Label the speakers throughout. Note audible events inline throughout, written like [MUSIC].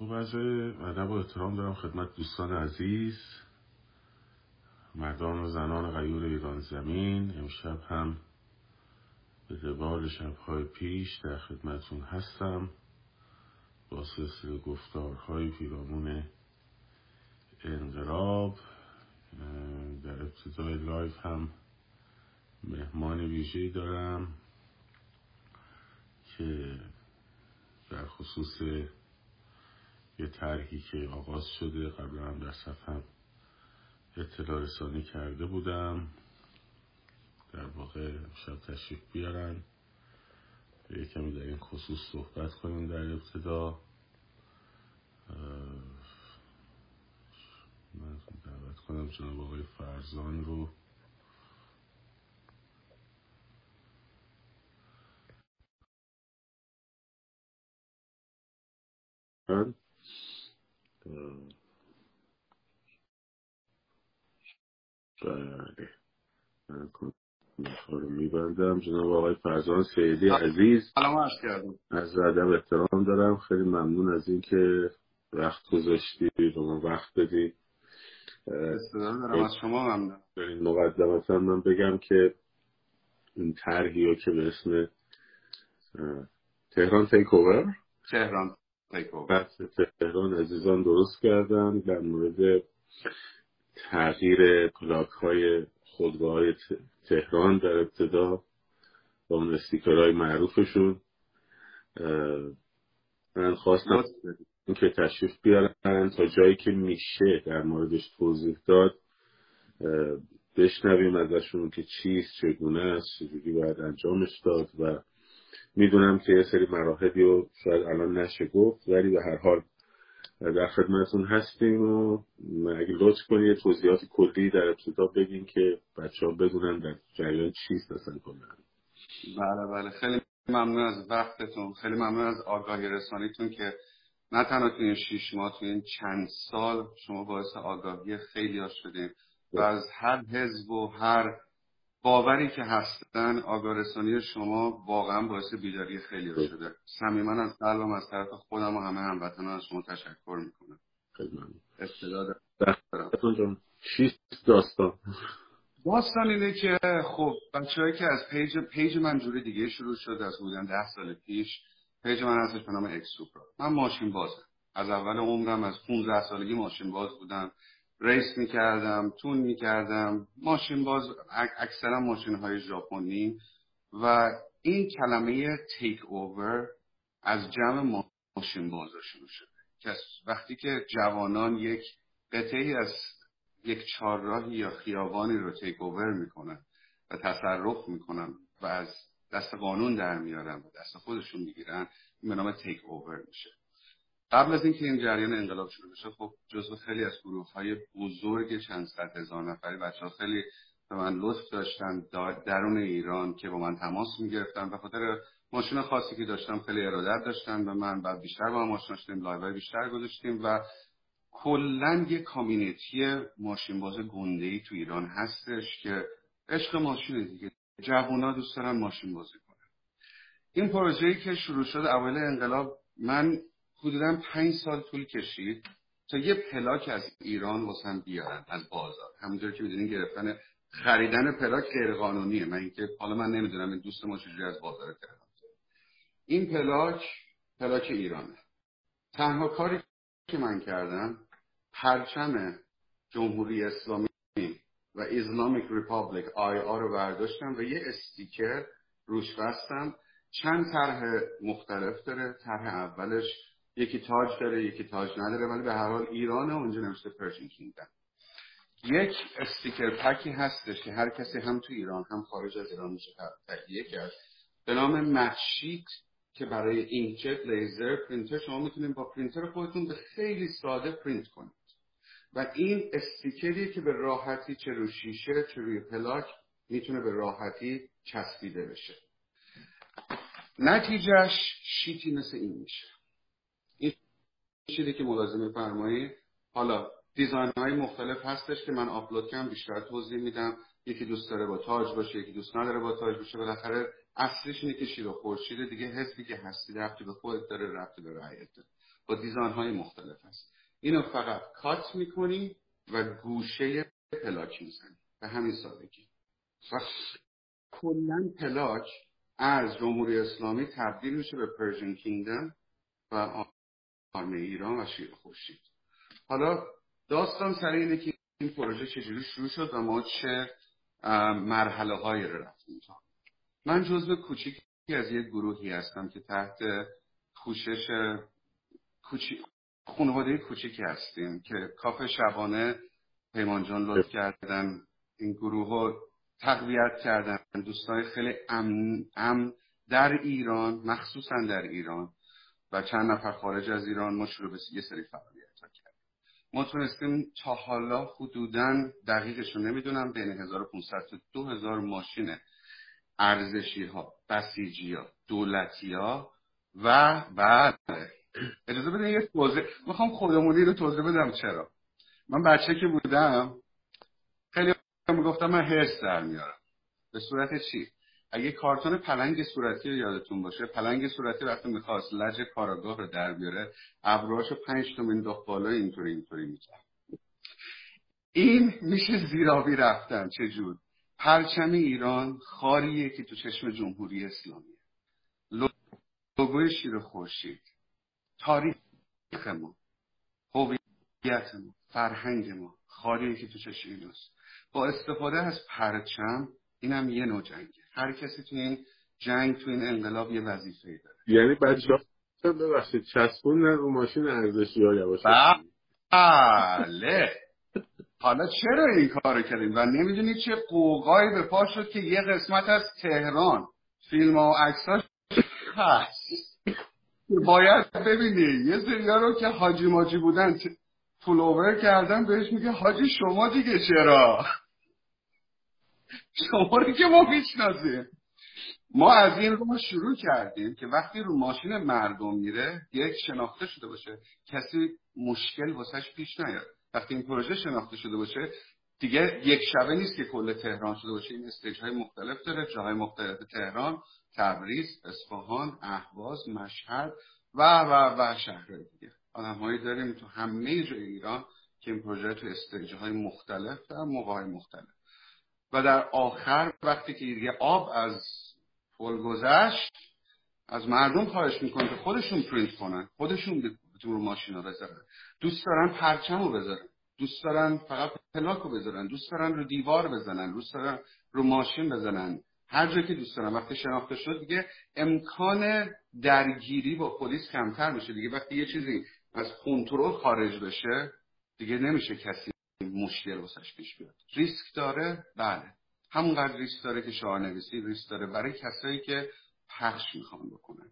Speaker 1: عرض ادب و احترام دارم خدمت دوستان عزیز مردان و زنان غیور ایران زمین. امشب هم به روال شبهای پیش در خدمتون هستم. با سلسله گفتارهای پیرامون انقلاب در ابتدای لایو هم مهمان ویژه‌ای دارم که در خصوص یه طرحی که آغاز شده قبلا هم در صفحم اطلاع رسانی کرده بودم. در واقع شب تشریف بیارن. یه کمی در این خصوص صحبت کنیم در ابتدا. من دعوت کنم جناب آقای فرزان رو. بله. من رو میبندم جناب آقای فرزان سیدی عزیز. از ادب احترام دارم. خیلی ممنون از اینکه وقت گذاشتی به من وقت بدی
Speaker 2: دارم. از شما ممنون.
Speaker 1: مقدمتا من بگم که این طرحی رو که به اسم تهران تیک اوور
Speaker 2: تهران. اوور
Speaker 1: تهران عزیزان درست کردن در مورد تغییر پلاک های خودگاه های تهران در ابتدا با اون استیکرهای معروفشون. من خواستم که تشریف بیارن تا جایی که میشه در موردش توضیح داد. بشنویم ازشون که چیست چگونه است چجوری باید انجامش داد و می‌دونم که یه سری مراحلی رو شاید الان نشه گفت ولی به هر حال در خدمتون هستیم و اگه لطف کنید توضیحات کلی در ابتدا بگین که بچه ها بدونن در جریان چیست اصلا کنن
Speaker 2: بله بله. خیلی ممنون از وقتتون. خیلی ممنون از آگاهی رسانیتون که نه تنها تو این شیش ماه تو این چند سال شما باعث آگاهی خیلی ها شدیم و از هر حزب و هر باوری که هستن آگارستانی شما واقعا باعث بیداری خیلی
Speaker 1: خب.
Speaker 2: شده. صمیما از قلبم از طرف خودم و همه هموطنان از شما تشکر می‌کنم.
Speaker 1: چیست داستان؟
Speaker 2: داستان اینه که خب بچه‌هایی که از پیج پیج من جوری دیگه شروع شد از حدود ده سال پیش پیج من هستش به نام اکسوپرا من ماشین بازم از اول عمرم از 15 سالگی ماشین باز بودم. race می‌کردم tune می‌کردم. ماشین باز اکثرا ماشین های ژاپنی و این کلمه takeover از جمع ماشین بازا شروع شده که وقتی که جوانان یک قطعی از یک چهارراهی یا خیابانی رو تیک اوور می‌کنن و تصرف می‌کنن و از دست قانون در میارن و دست خودشون می‌گیرن این به نام تیک اوور میشه. قبل از اینکه این جریان انقلاب شروع بشه خب جزو خیلی از گروه های بزرگ چند صد هزار نفری بچه ها خیلی به من لطف داشتن درون ایران که با من تماس می‌گرفتن به خاطر ماشین خاصی که داشتم خیلی ارادت داشتن به من. بعد بیشتر با هم آشنا شدیم لایو بیشتر گذاشتیم و کلا یه community ماشین باز گنده ای تو ایران هستش که عشق ماشین دیگه. جوونا دوست دارن ماشین بازی کنن. این پروژه‌ای که شروع شد اول انقلاب من حدودا پنج سال طول کشید تا یه پلاک از ایران واسم بیارن از بازار. همونطور که می‌دونین گرفتن خریدن پلاک غیر قانونیه من اینکه حالا من نمی‌دونم این دوست ما چجوری از بازار تهران این پلاک پلاک ایرانه. تنها کاری که من کردم پرچم جمهوری اسلامی و Islamic Republic I.R. رو برداشتم و یه استیکر روش بستم. چند طرح مختلف داره. طرح اولش یکی تاج داره یکی تاج نداره ولی به هر حال ایران اونجا نوشته Persian Kingdom یک sticker pack ی هستش که هر کسی هم تو ایران هم خارج از ایران میشه تهیه کرد. به نام matte sheet که برای inkjet laser printer شما می‌تونید با پرینتر خودتون به خیلی ساده پرینت کنید. و این استیکری که به راحتی چه روی شیشه چه روی پلاک می‌تونه به راحتی چسبیده بشه. نتیجه‌ش sheet ی مثل این میشه. چیزی که ملاحظه میفرمایید حالا design های مختلف هستش که من آپلود کردم بیشتر توضیح میدم. یکی دوست داره با تاج باشه یکی دوست نداره با تاج باشه. بالاخره اصلش اینه که شیر و خورشید دیگه حسی که هستی ربطی به خودت داره ربطی به رعیت با design های مختلف هست. اینو فقط cut می‌کنی و گوشه پلاک می‌زنی. به همین سادگی. و کلا پلاک از جمهوری اسلامی تبدیل میشه به Persian Kingdom و آرمه ایران و شیر خورشید. حالا داستان سر اینه که این پروژه چجوری شروع شد و ما چه مرحله هایی رو رفتیم من جزو کوچیکی از یک گروهی هستم که تحت خوشش کوچی... خانواده کوچیکی هستیم که کاف شبانه پیمان جان لطف کردن این گروه رو تقویت کردن. دوستای خیلی امن, امن در ایران مخصوصا در ایران. و چند نفر خارج از ایران ما شروع به یه سری فعالیت ها کردیم. ما تونستیم تا حالا حدودا دقیقش رو نمی‌دونم بین 1500 تا 2000 ماشین ارزشی ها بسیجی ها دولتی ها و بعد اجازه بده یه توضیح. می‌خوام خودمونی رو توضیح بدم چرا. من بچه که بودم خیلی می‌گفتم من هرس در میارم. به صورت چی؟ اگه کارتون پلنگ صورتی رو یادتون باشه پلنگ صورتی وقتی می‌خواست لج کاراگاه رو در بیاره ابروهاشو پنج تا مینداخت بالا اینطوری اینطوری می‌کرد. این میشه زیرابی رفتن چجور؟ پرچم ایران خاریه که تو چشم جمهوری اسلامیه. لوگوی شیر خورشید تاریخ ما هویت ما فرهنگ ما خاریه که تو چشم ایناست. با استفاده از پرچم اینم یه نوع جنگه. هر کسی تو این جنگ تو این انقلاب یه وظیفه داره.
Speaker 1: یعنی بچه ها ببخشید چسبون رو ماشین ارزشی ها یواش
Speaker 2: بله. حالا چرا این کار کردیم و نمی‌دونید چه قوقایی به پا شد که یه قسمت از تهران فیلم و عکساش هست. باید ببینی. یه سریا رو که حاجی ماجی بودن پولوور کردن بهش میگه حاجی شما دیگه چرا؟ شما رو که ما می‌شناسیم. ما از این رو شروع کردیم که وقتی رو ماشین مردم میره یک شناخته شده باشه. کسی مشکل واسش پیش نیاد. وقتی این پروژه شناخته شده باشه دیگه یک شبه نیست که کل تهران شده باشه. این استیج های مختلف داره. جاهای مختلف تهران تبریز اصفهان اهواز مشهد و و و شهرهای دیگه. آدم داریم تو همه جای ایران که این پروژه تو stage های مختلف در موقع مختلف. و در آخر وقتی که دیگه آب از پل گذشت از مردم خواهش می‌کنه که خودشون پرینت کنن. خودشون رو ماشینا بذارن. دوست دارن پرچم رو بذارن. دوست دارن فقط پلاک رو بذارن. دوست دارن رو دیوار بزنن. دوست دارن رو ماشین بزنن. هر جا که دوست دارن. وقتی شناخته شد دیگه امکان درگیری با پلیس کمتر میشه. دیگه وقتی یه چیزی از کنترل خارج بشه دیگه نمیشه کسی مشکل واسش پیش بیاد. ریسک داره؟ بله. همونقدر ریسک داره که شعار نویسی ریسک داره برای کسایی که پخش می‌خوان بکنن.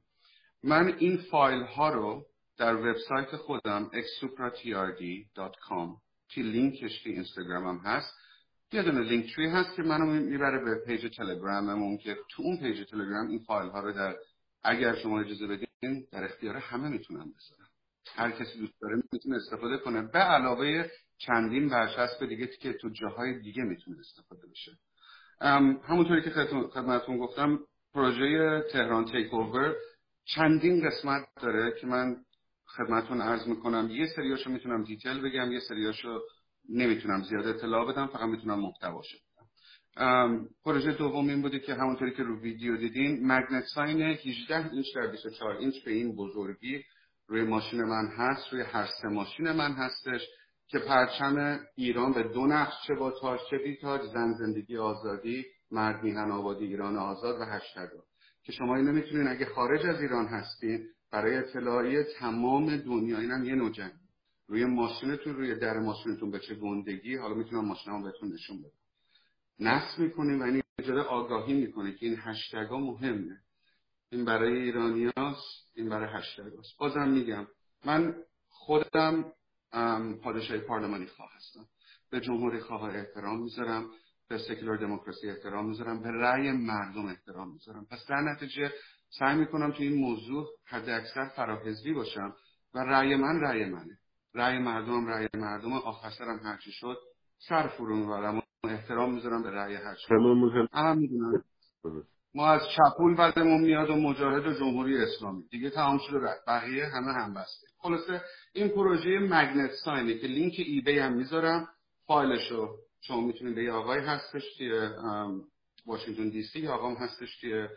Speaker 2: من این فایل ها رو در وبسایت خودم exupratrd.com که لینکش که اینستاگرامم هست یه دونه لینک توی هست که منو می‌بره به پیج تلگراممون که تو اون پیج تلگرام این فایل ها رو در اگر شما اجازه بدین در اختیار همه می‌تونم بذارم. هر کسی دوست داره می‌تونه استفاده کنه. به علاوه چندین برچسب دیگه که تو جاهای دیگه می‌تونه استفاده بشه. همونطوری که خدمتتون گفتم پروژه تهران takeover چندین قسمت داره که من خدمتتون عرض می‌کنم. یه سریاشو می‌تونم detail بگم یه سریاشو نمی‌تونم زیاد اطلاع بدم فقط می‌تونم محتواشو پروژه دوم این بوده که همونطوری که رو ویدیو دیدین magnet sign 18 اینچ در 24 اینچ به این بزرگی روی ماشین من هست روی هر سه ماشین من هستش. که پرچم ایران به دو نقش چه با تاج چه بی تاج زن زندگی آزادی مرد میهن آبادی ایران آزاد و هشتگ که شما اینو می‌تونین اگه خارج از ایران هستین برای اطلاعی تمام دنیا اینم یه نوع روی ماشینتون روی در ماشینتون به چه گندگی حالا می‌تونم ماشینمو بهتون نشون بدم. نصب می‌کنیم و این اجازه آگاهی می‌کنه که این هشتگ مهمه. این برای ایرانیاست این برای هشتگ بازم میگم من خودم پادشاهی پارلمانی خواه هستم. به جمهوری خواه احترام می‌ذارم به سکولار دموکراسی احترام می‌ذارم به رأی مردم احترام می‌ذارم. پس در نتیجه سعی می‌کنم تو این موضوع حد اکثر فراحزبی باشم و رأی من رأی منه. رأی مردم رأی مردم آخرسرم هرچی شد سر فرو می‌برم و احترام می‌ذارم به رأی هر چی.
Speaker 1: هم
Speaker 2: می‌دونم. ما از چپول بدمون میاد و مجاهد و جمهوری اسلامی. دیگه تمام شده. بقیه همه هم بسته خلاصه این پروژه مگنت ساینه که لینک ای بی هم می‌ذارم فایلشو شما می‌تونید به آقای هستش توی واشنگتن دی سی آقام هستش توی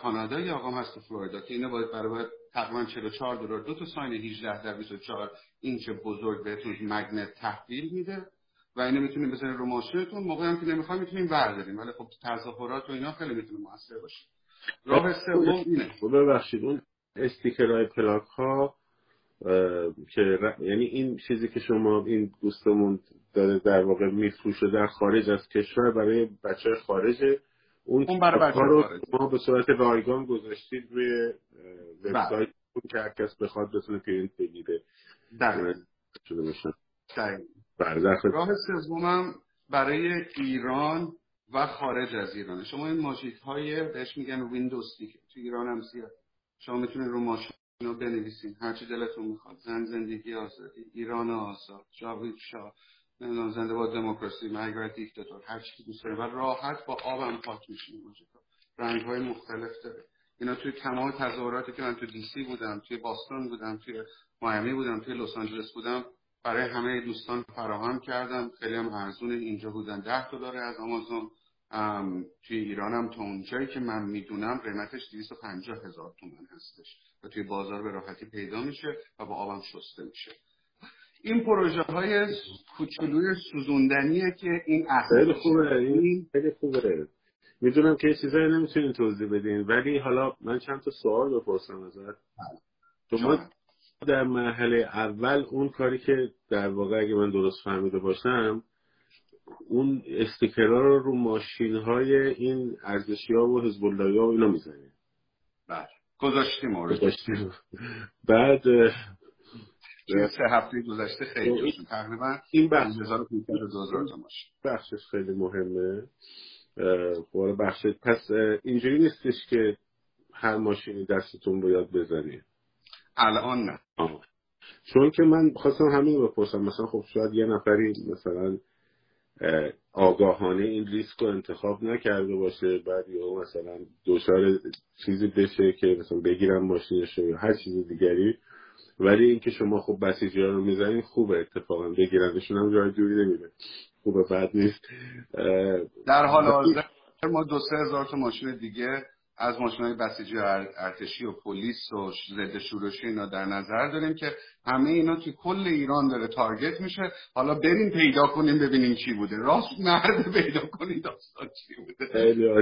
Speaker 2: کانادا یا آقام هست تو فلوریدا که اینو باید برای تقریبا 44 دلار دو تا ساین 18 در 24 اینچ بزرگ بهتون مگنت تحویل میده و اینو می‌تونیم بزنید رو ماشینتون. موقعی هم که نمی‌خوایم می‌تونیم برداریم ولی خب تظاهرات و اینا خیلی می‌تونه موثر باشه. راه سوم اینه.
Speaker 1: خب ببخشید اون استیکرهای پلاک ها که یعنی این چیزی که شما این دوستمون داره در واقع میفروشه در خارج از کشور برای بچه خارج اون,
Speaker 2: اون برای بچه
Speaker 1: رو
Speaker 2: خارج
Speaker 1: ما به صورت رایگان گذاشتید روی
Speaker 2: بله.
Speaker 1: وبسایت که هر کس بخواد بتونه پرینت بگیره. در.
Speaker 2: راه سومم برای ایران و خارج از ایران. شما این ماژیک های بهش میگن ویندوز دیگه تو ایران هم زیاد. شما می‌تونید رو ماشین رو بنویسین. هر چی دلتون می‌خواد. زن زندگی آزادی ایران آزاد جاوید شاه نمی‌دونم زنده با دموکراسی مرگ دیکتاتور هر چی دوست داره و راحت با آبم پاک میشین. ماژیک رنگ های مختلف داره. اینا توی تمام تظاهراتی که من تو دیسی بودم توی باستون بودم توی مایامی بودم توی لس آنجلس بودم برای همه دوستان فراهم کردم. خیلی هم ارزون اینجا بودن. ده دلار از آمازون. توی ایرانم تا اونجایی که من می‌دونم قیمتش 250 هزار تومن هستش و توی بازار به راحتی پیدا میشه و با آبم شسته میشه. این پروژه های کوچولوی سوزوندنیه که این
Speaker 1: خیلی خوبه این خیلی خوبه. می‌دونم که چیزایی نمی‌تونین توضیح بدین ولی حالا من چند تا سوال بپرسم ازت. شما در مرحله اول اون کاری که در واقع اگه من درست فهمیده باشم اون استیکرها رو رو ماشین های این ارزشی ها و حزب الله ها اینا می‌زنید
Speaker 2: بله. گذاشتیم
Speaker 1: گذاشتیم. بعد
Speaker 2: سه هفته گذشته خیلی. تقریبا
Speaker 1: این بخش.
Speaker 2: 1500 تا 2000 تا ماشین.
Speaker 1: بخشش خیلی مهمه. اه، خب بخش. پس اینجوری نیستش که هر ماشینی دستتون باید بزنی
Speaker 2: الان نه.
Speaker 1: آه. چون که من خواستم همین رو بپرسم. مثلا خب شاید یه نفری مثلا آگاهانه این ریسک رو انتخاب نکرده باشه. بعد یا مثلا دچار چیزی بشه که مثلا بگیرم ماشینش یا هر چیز دیگری. ولی اینکه شما خب بسیجی رو می‌زنین خوبه. اتفاقا بگیرنشون هم جای دوری نمیره. خوبه بد نیست.
Speaker 2: در حال حاضر ما دو سه هزار تا ماشین دیگه از ماشین های بسیجی و ار- ارتشی و پلیس و ضد شورشی اینا در نظر داریم که همه اینا توی کل ایران داره تارگت میشه. حالا بریم پیدا کنیم ببینیم چی بوده. راست مرد پیدا کنیم داستان چی بوده؟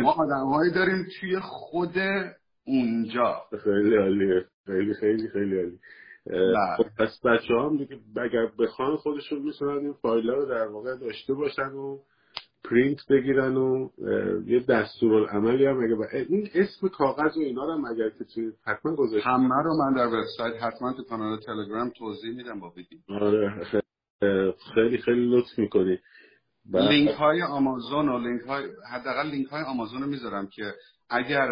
Speaker 2: ما آدمهایی داریم توی خود اونجا.
Speaker 1: خیلی عالیه خیلی خیلی خیلی عالی.
Speaker 2: بله.
Speaker 1: خب پس بچه هم دیگه اگر بخوان خودشون می‌تونن این فایل رو در واقع داشته باشن و پرینت بگیرن و یه دستورالعملی هم اگه با- این اسم کاغذ و اینا رو هم اگر که توی حتما گذاشت.
Speaker 2: همه رو من در وبسایت حتما تو کانال تلگرام توضیح میدم با ویدیو
Speaker 1: آره خیلی خیلی لطف می‌کنی.
Speaker 2: لینک های آمازون و لینک های حداقل لینک های آمازون رو می‌ذارم که اگر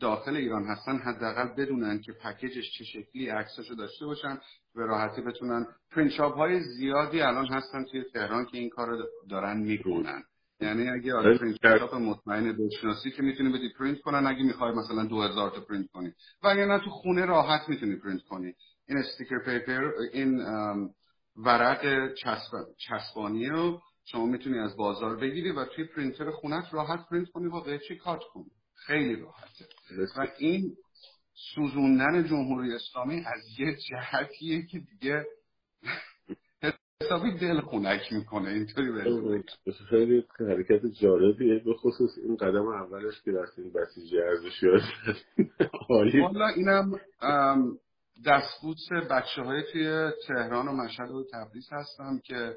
Speaker 2: داخل ایران هستن حداقل بدونن که پکیجش چه شکلی عکساشو داشته باشن به راحتی بتونن. پرینت های زیادی الان هستن توی تهران که این کارو دارن می‌کنن. یعنی اگه آره print shop مطمئن بشناسی که می‌تونی بدی پرینت کنن اگه می‌خوای مثلا 2000 تا پرینت کنی. و اگه نه تو خونه راحت می‌تونی پرینت کنی. این sticker paper این ورق چسب... چسبانی رو شما می‌تونی از بازار بگیری و توی پرینتر خونت راحت پرینت کنی و قیچی cut کنی خیلی راحته. و این سوزوندن جمهوری اسلامی از یه جهتیه که دیگه حسابی دل خونک می‌کنه اینطوری بهتون.
Speaker 1: خیلی حرکت جالبیه به خصوص این قدم اولش که رفتین بسیجی ارزشی عالی
Speaker 2: والا اینم دستبوس بچه های توی تهران و مشهد و تبریز هستم که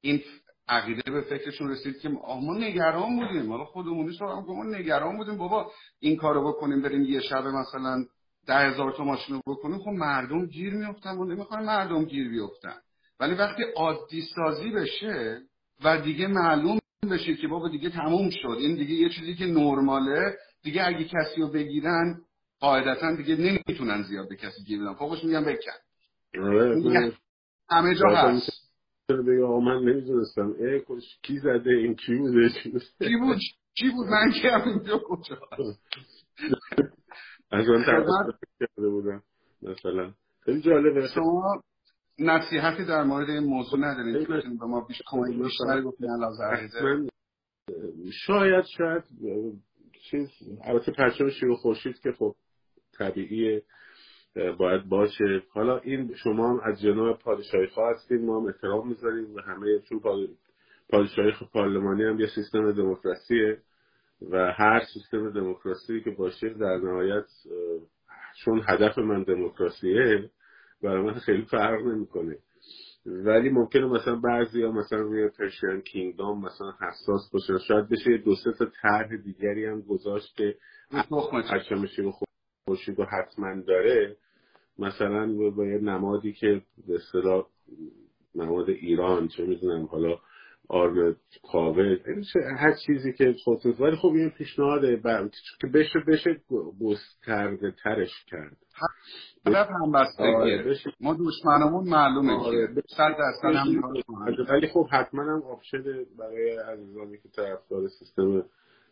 Speaker 2: این عقیده به فکرشون رسید که ما نگران بودیم. حالا خودمونی ما نگران بودیم. بابا این کارو بکنیم بریم یه شب مثلا ده هزار تا ماشین رو بکنیم. خب مردم گیر میفتن و نمی‌خوان مردم گیر بیفتن ولی وقتی عادی سازی بشه و دیگه معلوم بشه که بابا دیگه تموم شد این دیگه یه چیزی که نرماله دیگه اگه کسی رو بگیرن قاعدتا دیگه نمی‌تونن زیاد به کسی گیر بدن. فوقش میگن بکن.
Speaker 1: آره
Speaker 2: همه جا هست.
Speaker 1: آقا من نمی‌دونستم. ای کش کی زده؟ این کی بوده؟
Speaker 2: کی بود؟ چی بود؟ من که هم اینجا کجا [LAUGHS]
Speaker 1: از اون کرده بودم مثلا. خیلی جالبه.
Speaker 2: شما نصیحتی در مورد این موضوع ندارید به ما بیش کمک
Speaker 1: شاید شاید چیز البته پرچم شیر خورشید که خب طبیعیه باید باشه. حالا این شما هم از جناب پادشاهی خواه هستید ما هم احترام می‌ذاریم و همه چون پادشاهی پارلمانی هم یه سیستم دموکراسیه و هر سیستم دموکراسی که باشه در نهایت چون هدف من دموکراسیه برای من خیلی فرق نمی‌کنه. ولی ممکنه مثلا بعضی ها مثلا روی پرشین کینگدام مثلا حساس باشه. شاید بشه دو سه تا طرح دیگری هم گذاشت که رو خورشید رو حتما داره. مثلا با یه نمادی که به اصطلاح نماد ایران چه می‌دونم حالا آرم کاوه. هر چیزی که خودتون ولی خب این پیشنهاده که بشه بشه گسترده ترش کرد.
Speaker 2: هدف هم آره ما دشمنمون معلومه. آره صد
Speaker 1: ولی خب حتما هم آپشن برای عزیزانی که طرفدار سیستم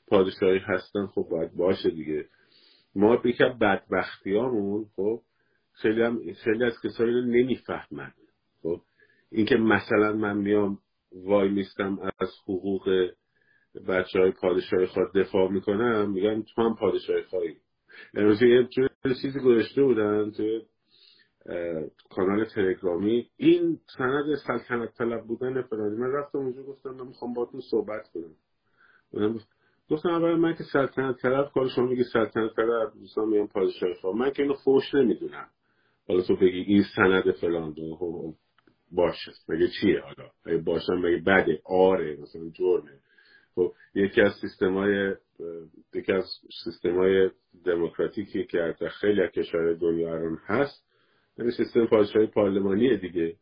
Speaker 1: پادشاهی هستن خب باید باشه دیگه. ما بیکه بدبختیامون خب خیلی هم خیلی از کسایی رو نمی‌فهمن. خب اینکه مثلا من میام وای میستم از حقوق بچه های پادشاهی خواد دفاع می‌کنم میگن تو هم پادشاهی خواهی. امروز یه چیزی گذاشته بودن تو کانال تلگرامی. این سند سلطنت طلب بودن فلانی. من رفتم اونجا گفتم من می‌خوام باتون صحبت کنم. گفتم اول من که سلطنت طلب کار شما میگی سلطنت طلب دوستان میگم پادشاهی خواه من که اینو فوش نمی‌دونم. حالا تو بگی این سند فلان باشه. مگه چیه حالا؟ اگه باشم مگه بده؟ آره مثلا جرمه. خب یکی از سیستمای یکی از سیستمای دموکراتیکی که در خیلی از کشور دنیا الان هست یعنی سیستم پادشاهی پارلمانی دیگه.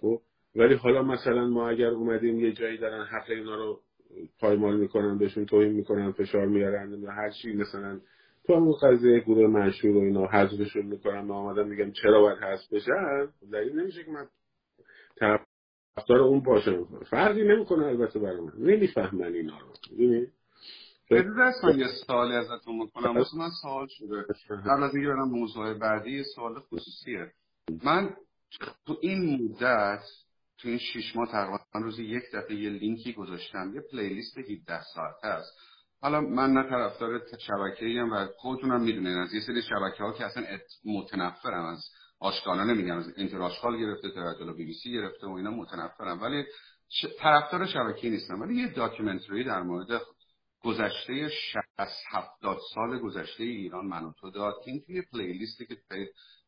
Speaker 1: خب ولی حالا مثلا ما اگر اومدیم یه جایی دارن حق اینا رو پایمال می‌کنن بهشون توهین می‌کنن فشار میارن و هر چی مثلا تو همون قضیه گروه منشور و اینا حذفشون می‌کنن ما آمدن میگم چرا باید حذف بشن؟ دلیل نمیشه که من طرفدار اون باشم فرقی نمی‌کنه البته برای من. نمی‌فهمن اینا رو. می‌دونی؟
Speaker 2: خیلی من یه سوالی ازتون می‌کنم. واسه من سوال شده. قبل از اینکه برم موضوع بعدی سوال خصوصیه. من تو این مدت تو این شیش ماه تقریبا روزی یک دفعه یه لینکی گذاشتم. یه پلیلیست 17 ساعته است. حالا من نه طرفدار شبکه ایم و خودتونم می‌دونین از یه سری شبکه ها که اصلا متنفرم از آشغالا نمیگم از گرفته تا بی بی سی گرفته و اینا متنفرم ولی طرفدار شبکه نیستم ولی یه documentary در مورد گذشته 60 70 سال گذشته ایران من و تو داد که این توی playlist ی که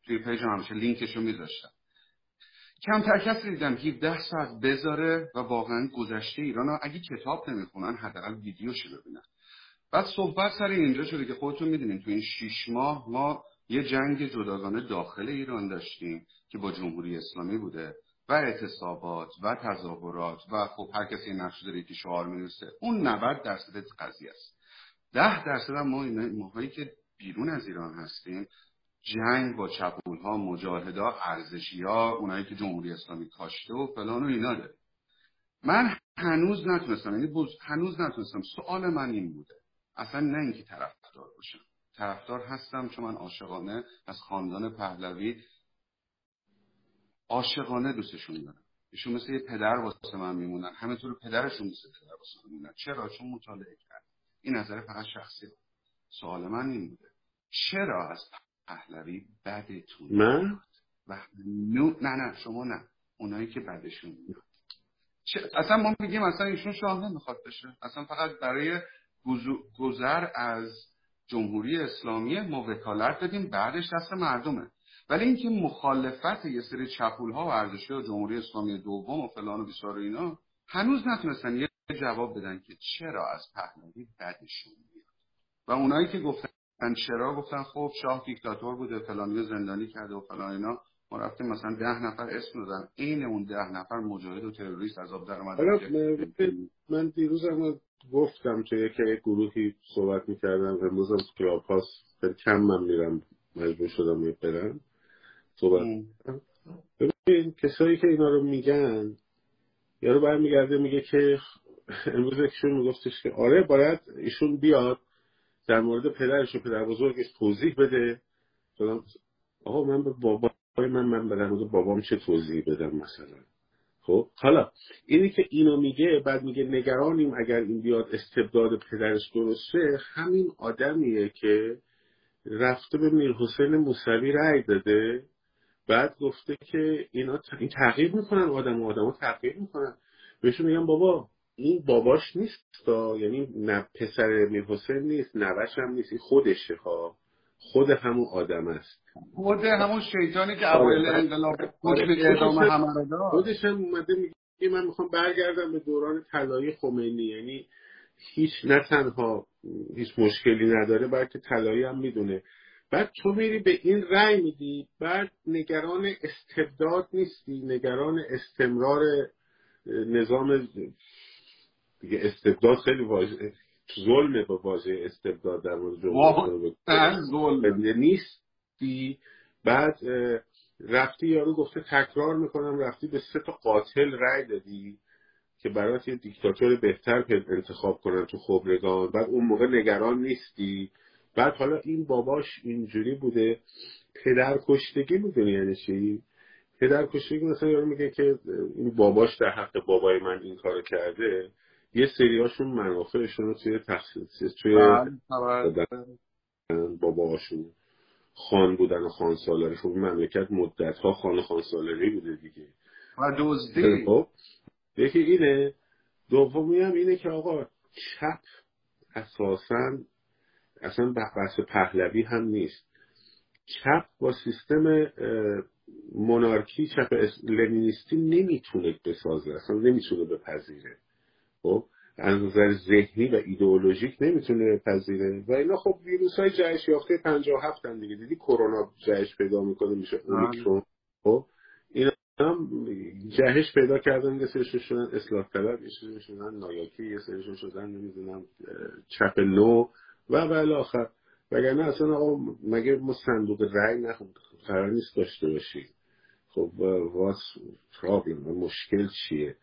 Speaker 2: توی پیج همیشه لینکشو میذاشتم. کمتر کسی دیدم 17 ساعت بذاره و واقعا گذشته ایران ها اگه کتاب نمی‌خونن حداقل ویدیوشو ببینن. بعد صحبت سر اینجا شده که خودتون می‌دونین تو این 6 ماه ما یه جنگ جداگانه داخل ایران داشتیم که با جمهوری اسلامی بوده و اعتصابات و تظاهرات و خب هر کسی نقش داره که شعار می‌رسه اون 90 درصد قضیه است. ده درصد هم ما ماهایی که بیرون از ایران هستیم جنگ با چپول ها مجاهدا ارزشی اونایی که جمهوری اسلامی کاشته و فلان و اینا داره من هنوز نتونستم یعنی هنوز نتونستم. سوال من این بوده. اصلا نه اینکه طرفدار باشم. طرفدار هستم چون من عاشقانه از خاندان پهلوی عاشقانه دوستشون دارم. ایشون مثل یه پدر واسه من میمونن. همینطور پدرشون مثل پدر واسه من میمونن. چرا؟ چون مطالعه کرد. این نظر فقط شخصی سوال من این بوده. چرا از پهلوی بدتون
Speaker 1: من؟
Speaker 2: و نو... نه نه شما نه. اونایی که بدشون میاد. اصلا ما میگیم اصلا ایشون شاه نمی‌خواد بشه. اصلا فقط برای گذر از جمهوری اسلامی ما وکالت دادیم بعدش دست مردمه. ولی اینکه مخالفت یه سری چپول ها و ارزشی ها جمهوری اسلامی دوم و فلان و بیسار و اینا هنوز نتونستن یه جواب بدن که چرا از پهلوی بدشون میاد. و اونایی که گفتن چرا گفتن خب شاه دیکتاتور بوده فلانی زندانی کرده و فلان اینا. ما رفتیم مثلا ده نفر اسم دادن. این اون ده نفر مجاهد و تروریست عذاب در
Speaker 1: من دیروزم گفتم که یک گروهی صحبت می‌کردم. امروز از کلاب هاست. خیلی کم من میرم. مجبور شدم برم. صحبت ببین کسایی که اینا رو میگن یارو برمیگرده میگه که امروز یکشون میگفتش که آره باید ایشون بیاد در مورد پدرش و پدر بزرگش توضیح بده. آقا من به بابای من من به مورد بابام چه توضیح بدم مثلا؟ خب حالا اینی که اینو میگه بعد میگه نگرانیم اگر این بیاد استبداد پدرش درسته همین آدمیه که رفته به میر حسین موسوی رأی داده بعد گفته که اینا این تغییر می‌کنن آدم و آدم تغییر می‌کنن. بهشون میگم بابا این باباش نیست یعنی نه پسر میر حسین نیست نوش هم نیست این خودشه ها. خود همون آدم است
Speaker 2: خود همون شیطانی که آره. انقلاب آره. اعدام همه رو داد
Speaker 1: خودش هم اومده میگه من می‌خوام برگردم به دوران طلایی خمینی یعنی هیچ نه تنها هیچ مشکلی نداره بلکه طلایی هم می‌دونه بعد تو میری به این رأی میدی بعد نگران استبداد نیستی نگران استمرار نظام دیگه استبداد خیلی واژه ظلمه با واژه استبداد در مورد جمهوری نیستی. بعد رفتی یارو گفته تکرار می‌کنم رفتی به سه تا قاتل رأی دادی که برات یه دیکتاتور بهتر انتخاب کنن تو خبرگان. بعد اون موقع نگران نیستی. بعد حالا این باباش اینجوری بوده. پدر کشتگی می‌دونی یعنی چی؟ پدر کشتگی مثلا یارو میگه که این باباش در حق بابای من این کارو کرده. یه سریاشون منافعشون رو توی تخصیص توی بله، باباشون خان بودن و خان سالاری. خب مملکت مدت ها خان خان سالاری بوده دیگه.
Speaker 2: و دزدی.
Speaker 1: خب یکی اینه. دومی هم اینه که آقا چپ اساسا اصلا بحث پهلوی هم نیست. چپ با سیستم مونارکی چپ لنینیستی نمی‌تونه بسازه اصلا نمی‌تونه بپذیره. خب از نظر ذهنی و ایدئولوژیک نمی‌تونه بپذیره و اینا خب ویروس های جهش یافته 57 هم دیگه. دیدی کرونا جهش پیدا می‌کنه میشه اومیکرون. خب اینا هم جهش پیدا کردن یه سرشون شدن اصلاح طلب یه سرشون شدن نایاکی یه سرشون شدن نمی‌دونم چپ نو و به آخر. وگرنه اصلا آقا مگه ما صندوق رأی نخون قرار نیست داشته باشیم. خب واس پرابلم مشکل چیه؟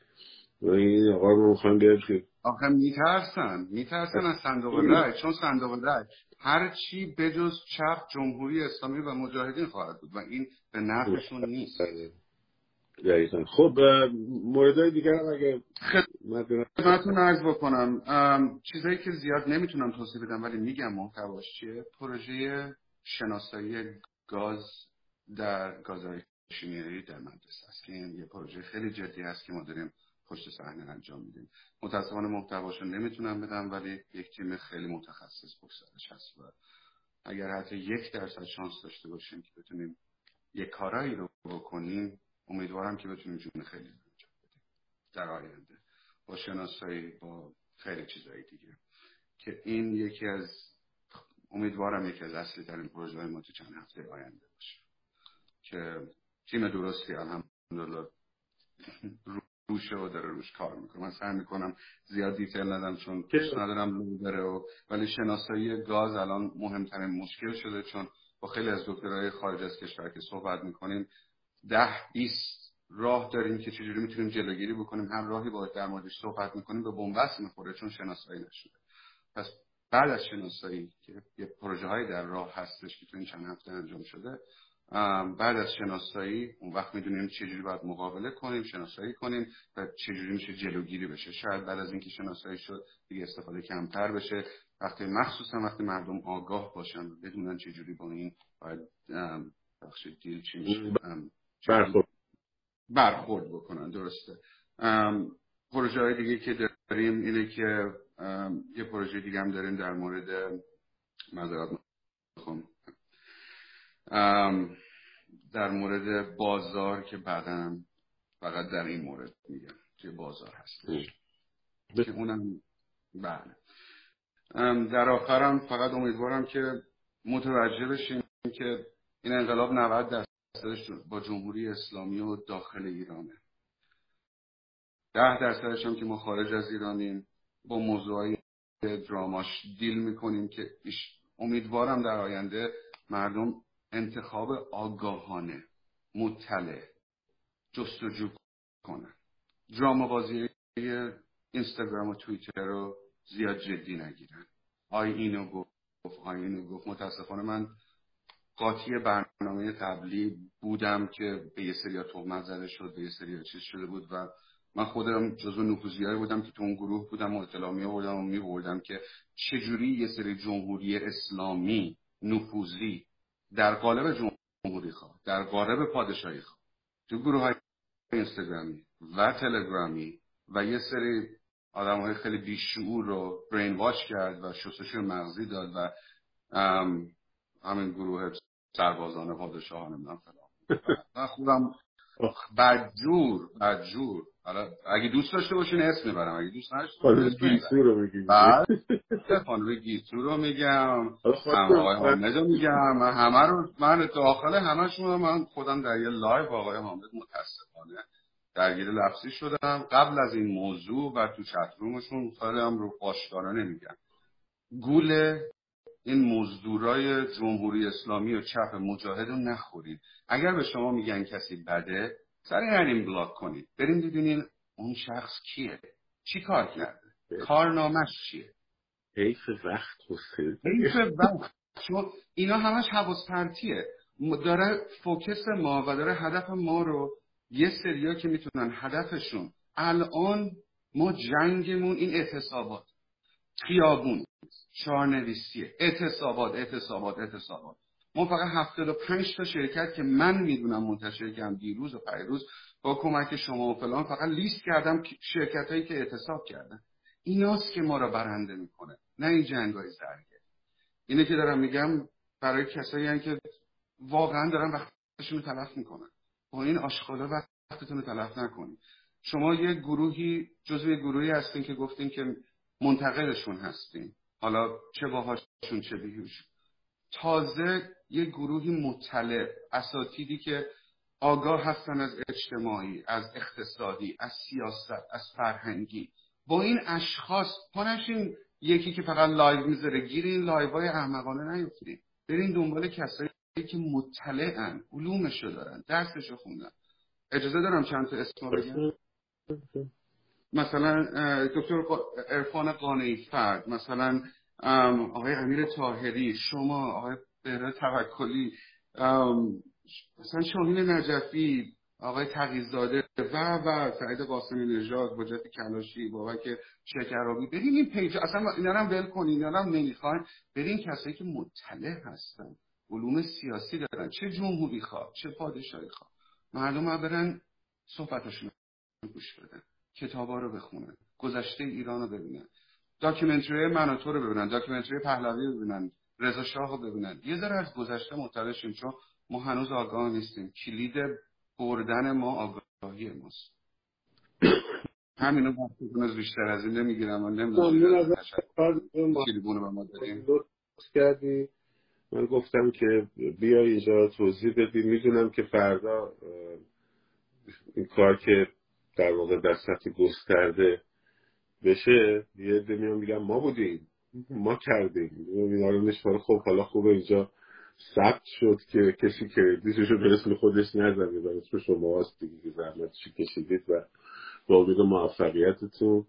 Speaker 1: این آقا رو می‌خوام بیاد
Speaker 2: آخه میترسن. میترسن از صندوق رأی. چون صندوق رأی هر چی بجز چپ جمهوری اسلامی و مجاهدین خواهد بود و این به نفعشون نیست. بله.
Speaker 1: دقیقا. خب موردهای دیگر هم اگه
Speaker 2: خدمتتون عرض بکنم. چیزایی که زیاد نمی‌تونم توضیح بدم ولی میگم محتواش چیه؟ پروژه شناسایی گاز در گازهای شیمیایی در مدرسه است که این یه پروژه خیلی جدی هست که ما داریم پشت صحنه انجام میدیم. متاسفانه محتواشو نمی‌تونم بدم ولی یک تیم خیلی متخصص پشت هست و اگر حتی یک درصد شانس داشته باشیم که بتونیم یک کارایی رو بکنیم امیدوارم که بتونیم جون خیلی انجام بدیم. در آینده. با شناسایی با خیلی چیزایی دیگه. که این یکی از امیدوارم یکی از اصلی ترین پروژه ما تو چند هفته آینده باشه. که تیم درستی الحمدلله روشه و داره روش کار می‌کنه. من سعی می‌کنم زیاد دیتیل ندم چون دوست ندارم لو بره و ولی شناسایی گاز الان مهمترین مشکل شده چون با خیلی از دکترهای خارج از کشور که صحبت می‌کنیم ده بیست راه داریم که چجوری می‌تونیم جلوگیری بکنیم. هر راهی باید در موردش صحبت می‌کنیم به بنبست می‌خوره چون شناسایی نشده. پس بعد از شناسایی که یه پروژه های در راه هستش که تو این چند هفته انجام شده بعد از شناسایی اون وقت می‌دونیم چجوری باید مقابله کنیم شناسایی کنیم و چجوری میشه جلوگیری بشه. شاید بعد از اینکه شناسایی شد دیگه استفاده کمتر بشه. وقتی مخصوصا وقتی مردم آگاه باشن بدونن چجوری با این باید بخش دیل چی
Speaker 1: برخورد.
Speaker 2: برخورد بکنن درسته. پروژه های دیگه که داریم اینه که یه پروژه دیگه هم داریم در مورد مذارت می‌خوام در مورد بازار که بعدا فقط در این مورد میگم که بازار هستش. که اونم بله. در آخرم فقط امیدوارم که متوجه بشیم که این انقلاب 90 درصدش با جمهوری اسلامی و داخل ایرانه. ده درصدش هم که ما خارج از ایرانیم با موضوعی دراماش دیل می‌کنیم که امیدوارم در آینده مردم انتخاب آگاهانه مطلع جستجو کنن دراما بازی اینستاگرام و توییتر رو زیاد جدی نگیرن. آی اینو گفت آی اینو گفت. متاسفانه من قاطی برنامه قبلی بودم که به یه سریا تهمت زده شد به یه سریا چیز شده بود و من خودم جزو نفوذیایی بودم که تو اون گروه بودم و اطلاع می آوردم و می بردم که چجوری یه سری جمهوری اسلامی نفوذی در قالب جمهوری خواه در قالب پادشاهی خواه. تو گروه های اینستاگرامی و تلگرامی و یه سری آدم های خیلی بیشعور رو برین واش کرد و شستشوی مغزی داد و همین گروه سربازان پادشاهان من فلان. [LAUGHS] من خودم بدجور بدجور حالا اگه دوست داشته باشین اسم می‌برم اگه دوست نداشته
Speaker 1: گیسو رو میگیم
Speaker 2: بعد خانم گیسو رو میگم آقای حامد رو میگم من همه رو من داخل همشون من خودم در یه لایو آقای حامد متاسفانه درگیر لفظی شدم. قبل از این موضوع و تو chat room شون خیلی هم رو باشدارا نمیگم. گول این مزدورای جمهوری اسلامی و چپ مجاهد رو نخورید. اگر به شما میگن کسی بده سریع نریم بلاک کنید. بریم ببینین اون شخص کیه. چی کار کرده؟ کارنامش چیه؟
Speaker 1: حیف وقت حسین
Speaker 2: حیف وقت. چون اینا همش حواس پرتیه. داره فوکس ما و داره هدف ما رو یه سریا که می‌تونن هدفشون. الان ما جنگمون این اعتصابات. خیابون. چهارنویسیه. اعتصابات اعتصابات اعتصابات. ما فقط هفتاد و پنج تا شرکت که من می‌دونم منتشر کردم دیروز و پیروز با کمک شما و فلان فقط لیست کردم شرکت هایی که اعتصاب کردن. ایناست که ما را برنده می‌کنه نه این جنگ های زرگه اینه که دارم میگم برای کسایی که واقعا دارن وقتشون رو تلف می‌کنن. با این آشغالا وقتتون رو تلف نکنید. شما یه گروهی جزو گروهی هستین که گفتین که منتقدشون هستین. حالا چه باهوشن چه بیهوش تازه یه گروهی مطلع اساتیدی که آگاه هستن از اجتماعی از اقتصادی از سیاست از فرهنگی. با این اشخاص پانشین یکی که فقط لایو می‌ذاره گیر این لایو های احمقانه نیفتید برین دنبال کسایی که مطلعن علومشو دارن درسشو خوندن. اجازه دارم چند تا اسم بگم؟ مثلا دکتر ارفان قانعی فرد مثلا آقای امیر تاهری شما آقای بهره توکلی مثلا شاهین نجفی آقای تقیزاده و و سعید قاسمی نژاد بجت کلاشی بابک شکرابی. برین این پیج اصلا اینا هم ول کنین اینا هم نمی‌خواین. برین کسایی که مطلع هستن علوم سیاسی دارن. چه جمهوری خواه چه پادشاهی خواه. مردم ها برن صحبتشون گوش بدن کتابا رو بخونن گذشته ایران رو ببینن. داکیومنتری من و تو رو ببینن documentary پهلوی رو ببینن رضا شاه رو ببینن. یه ذره از گذشته مطلع شیم چون ما هنوز آگاه نیستیم. کلید بردن ما آگاهی ماست. همینو از بیشتر از این نمی‌گیرم و نمی‌دونم تریبون به ما داریم
Speaker 1: کردی. من گفتم که بیای اینجا توضیح بدی. می‌دونم که فردا این کار که در واقع در سطح گسترده بشه یه عده میان میگن ما بودیم ما کردیم. میشماره خب حالا خوبه اینجا ثبت شد که کسی کردیتشو به اسم خودش نزنه و اسم شما هست دیگه؟ که زحمتشو کشیدید و با امید موفقیتتون؟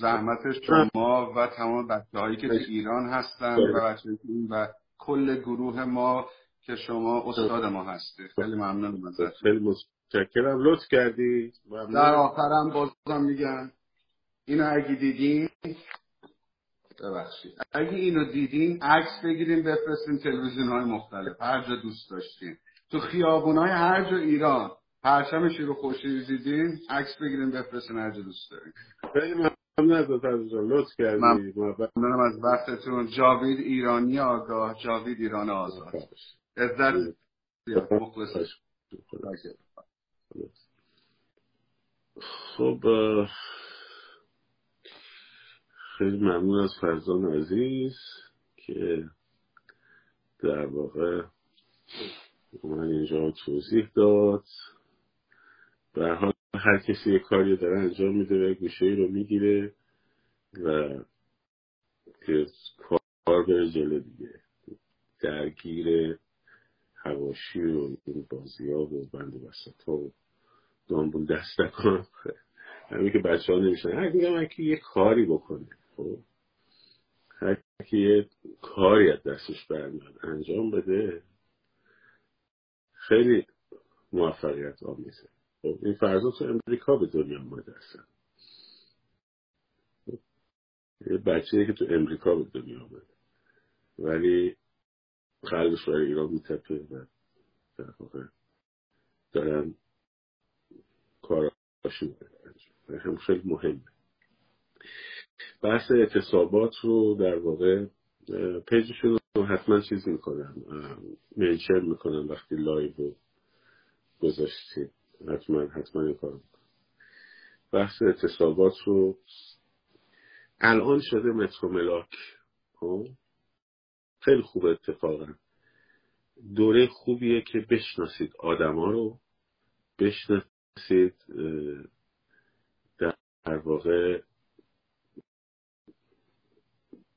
Speaker 2: زحمت شما و تمام بچه هایی که در ایران هستن و بچه و کل گروه ما که شما استاد ما هستی خیلی ممنون
Speaker 1: خیلی متشکرم. لطف کردی.
Speaker 2: در آخرم بازم میگن اینو اگه دیدین ببخشید. اگه اینو دیدین عکس بگیریم بفرستین تلویزیون های مختلف. هر جا دوست داشتین. تو خیابون های هر جا ایران پرچم شیر و خوشی دیدین عکس بگیریم بفرستین هر جا دوست دارین.
Speaker 1: خیلی ممنون از لطف کردی
Speaker 2: ممنونم از وقتتون. جاوید ایرانی آگاه جاوید ایران آزاد. عزت مخلص
Speaker 1: خب خیلی ممنون از فرزان عزیز که در واقع من اینجا توضیح داد. به حال هر کسی یه کاری داره انجام میده و گوشه رو می‌گیره و که کار به جلو دیگه. درگیر هواشی و این بازی ها و بند وسط ها و دانبون دستکان همین که بچه ها نمیشن. هر میگم که یه کاری بکنه. خب که یه کاری از دستش برمیاد انجام بده. خیلی موفقیت آمیزه. خب این فرضا تو امریکا به دنیا آمده هستن یه بچه که تو امریکا به دنیا آمده ولی قلبش برای ایران میتپه و در واقع دارن کاراشون هم خیلی مهمه. بحث اعتصابات رو در واقع page شون رو حتما چیز می‌کنم mention می‌کنم وقتی لایو رو گذاشتی حتما حتما این کار بحث اعتصابات رو الان شده متر و ملاک. خب؟ خیلی خوب اتفاقا. دوره خوبیه که بشناسید آدما رو. بشناسید در واقع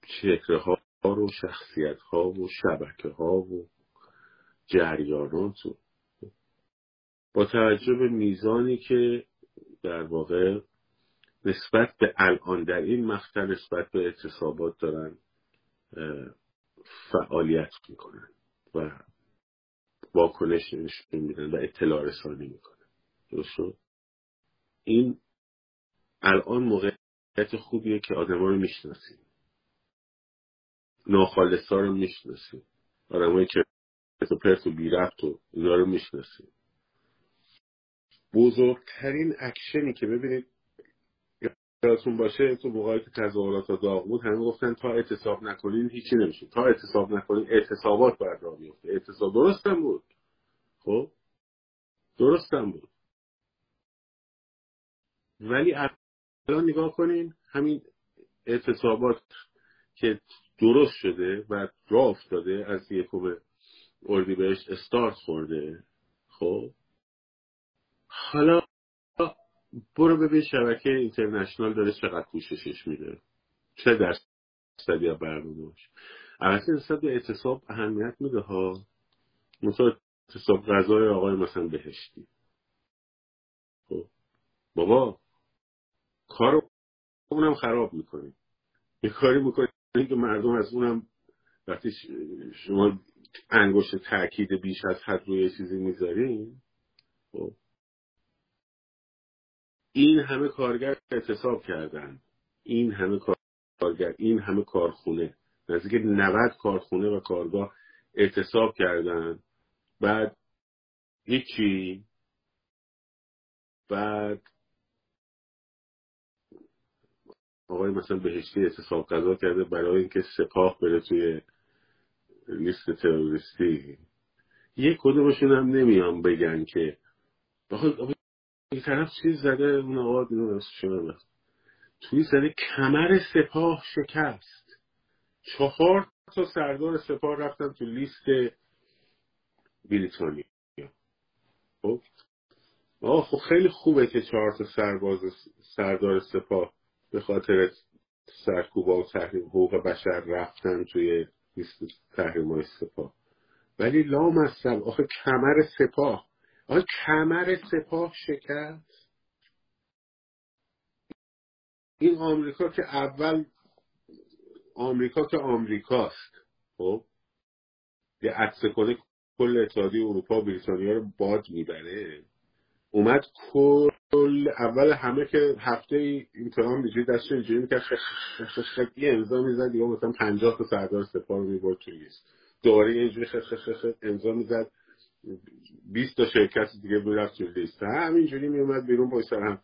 Speaker 1: چهره ها رو شخصیت ها و شبکه ها و جریانات رو با توجه به میزانی که در واقع نسبت به الان در این مقطع نسبت به اعتصابات دارن فعالیت می‌کنن و واکنش نشون میدن و اطلاع رسانی می‌کنن. درست این الان موقعیت خوبیه که آدما رو می‌شناسیم. ناخالصا رو می‌شناسیم. آدمایی که پرت و بی رفت و اینا رو می‌شناسیم. بزرگترین اکشنی که ببینید یادتون باشه تو موقعی که تظاهرات داغ بود همه گفتن تا اعتصاب نکنین هیچی نمیشه. تا اعتصاب نکنین اعتصابات باید راه بیفته. اعتصاب درستم بود. خب؟ درستم بود. ولی الان نگاه کنین همین اعتصابات که درست شده و راه افتاده از یکم اردیبهشت استارت خورده. خب؟ حالا برو ببین شبکه اینترنشنال داره چقدر پوششش میده. چه درصدی از برنامه‌اش. البته نسبت به اعتصاب اهمیت میده ها. مثلا اعتصاب غذای آقای مثلا بهشتی. خب؟ بابا کار اونم خراب می‌کنی. یه کاری می‌کنی. که مردم از اونم وقتی شما انگشت تاکید بیش از حد روی چیزی می‌ذارین خب. این همه کارگر اعتصاب کردن. این همه کارگر این همه کارخونه. نزدیک 90 کارخونه و کارگاه اعتصاب کردن. بعد هیچی بعد آقای مثلا بهشتی اعتصاب قضا کرده برای اینکه سپاه بره توی لیست تروریستی. یک کدومشون هم نمیان بگن که این طرف چیز زده؟ اون آقا توی زده کمر سپاه شکست. چهار تا سردار سپاه رفتن تو لیست بریتانیا. خب؟ خب خیلی خوبه که چهار تا سرباز سردار سپاه به خاطر سرکوبا و تحریم حقوق بشر رفتن توی تحریم های سپاه ولی لام هستم آخه کمر سپاه. آخه کمر سپاه شکست. این آمریکا که اول آمریکا که آمریکاست. خب؟ یه عدسه کنه کل اتحادیه اروپا بریتانیا رو باد می‌بره. اومد کل اول همه که هفته ای امتحان اینجوری دستش اینجوری می‌کرد یه امضا می‌زد یا مثلا پنجاه تا سردار سپاه رو می‌برد توی لیست دوباره اینجوری امضا می‌زد 20 تا شرکت دیگه رفت توی لیست همینجوری میومد بیرون با سر هم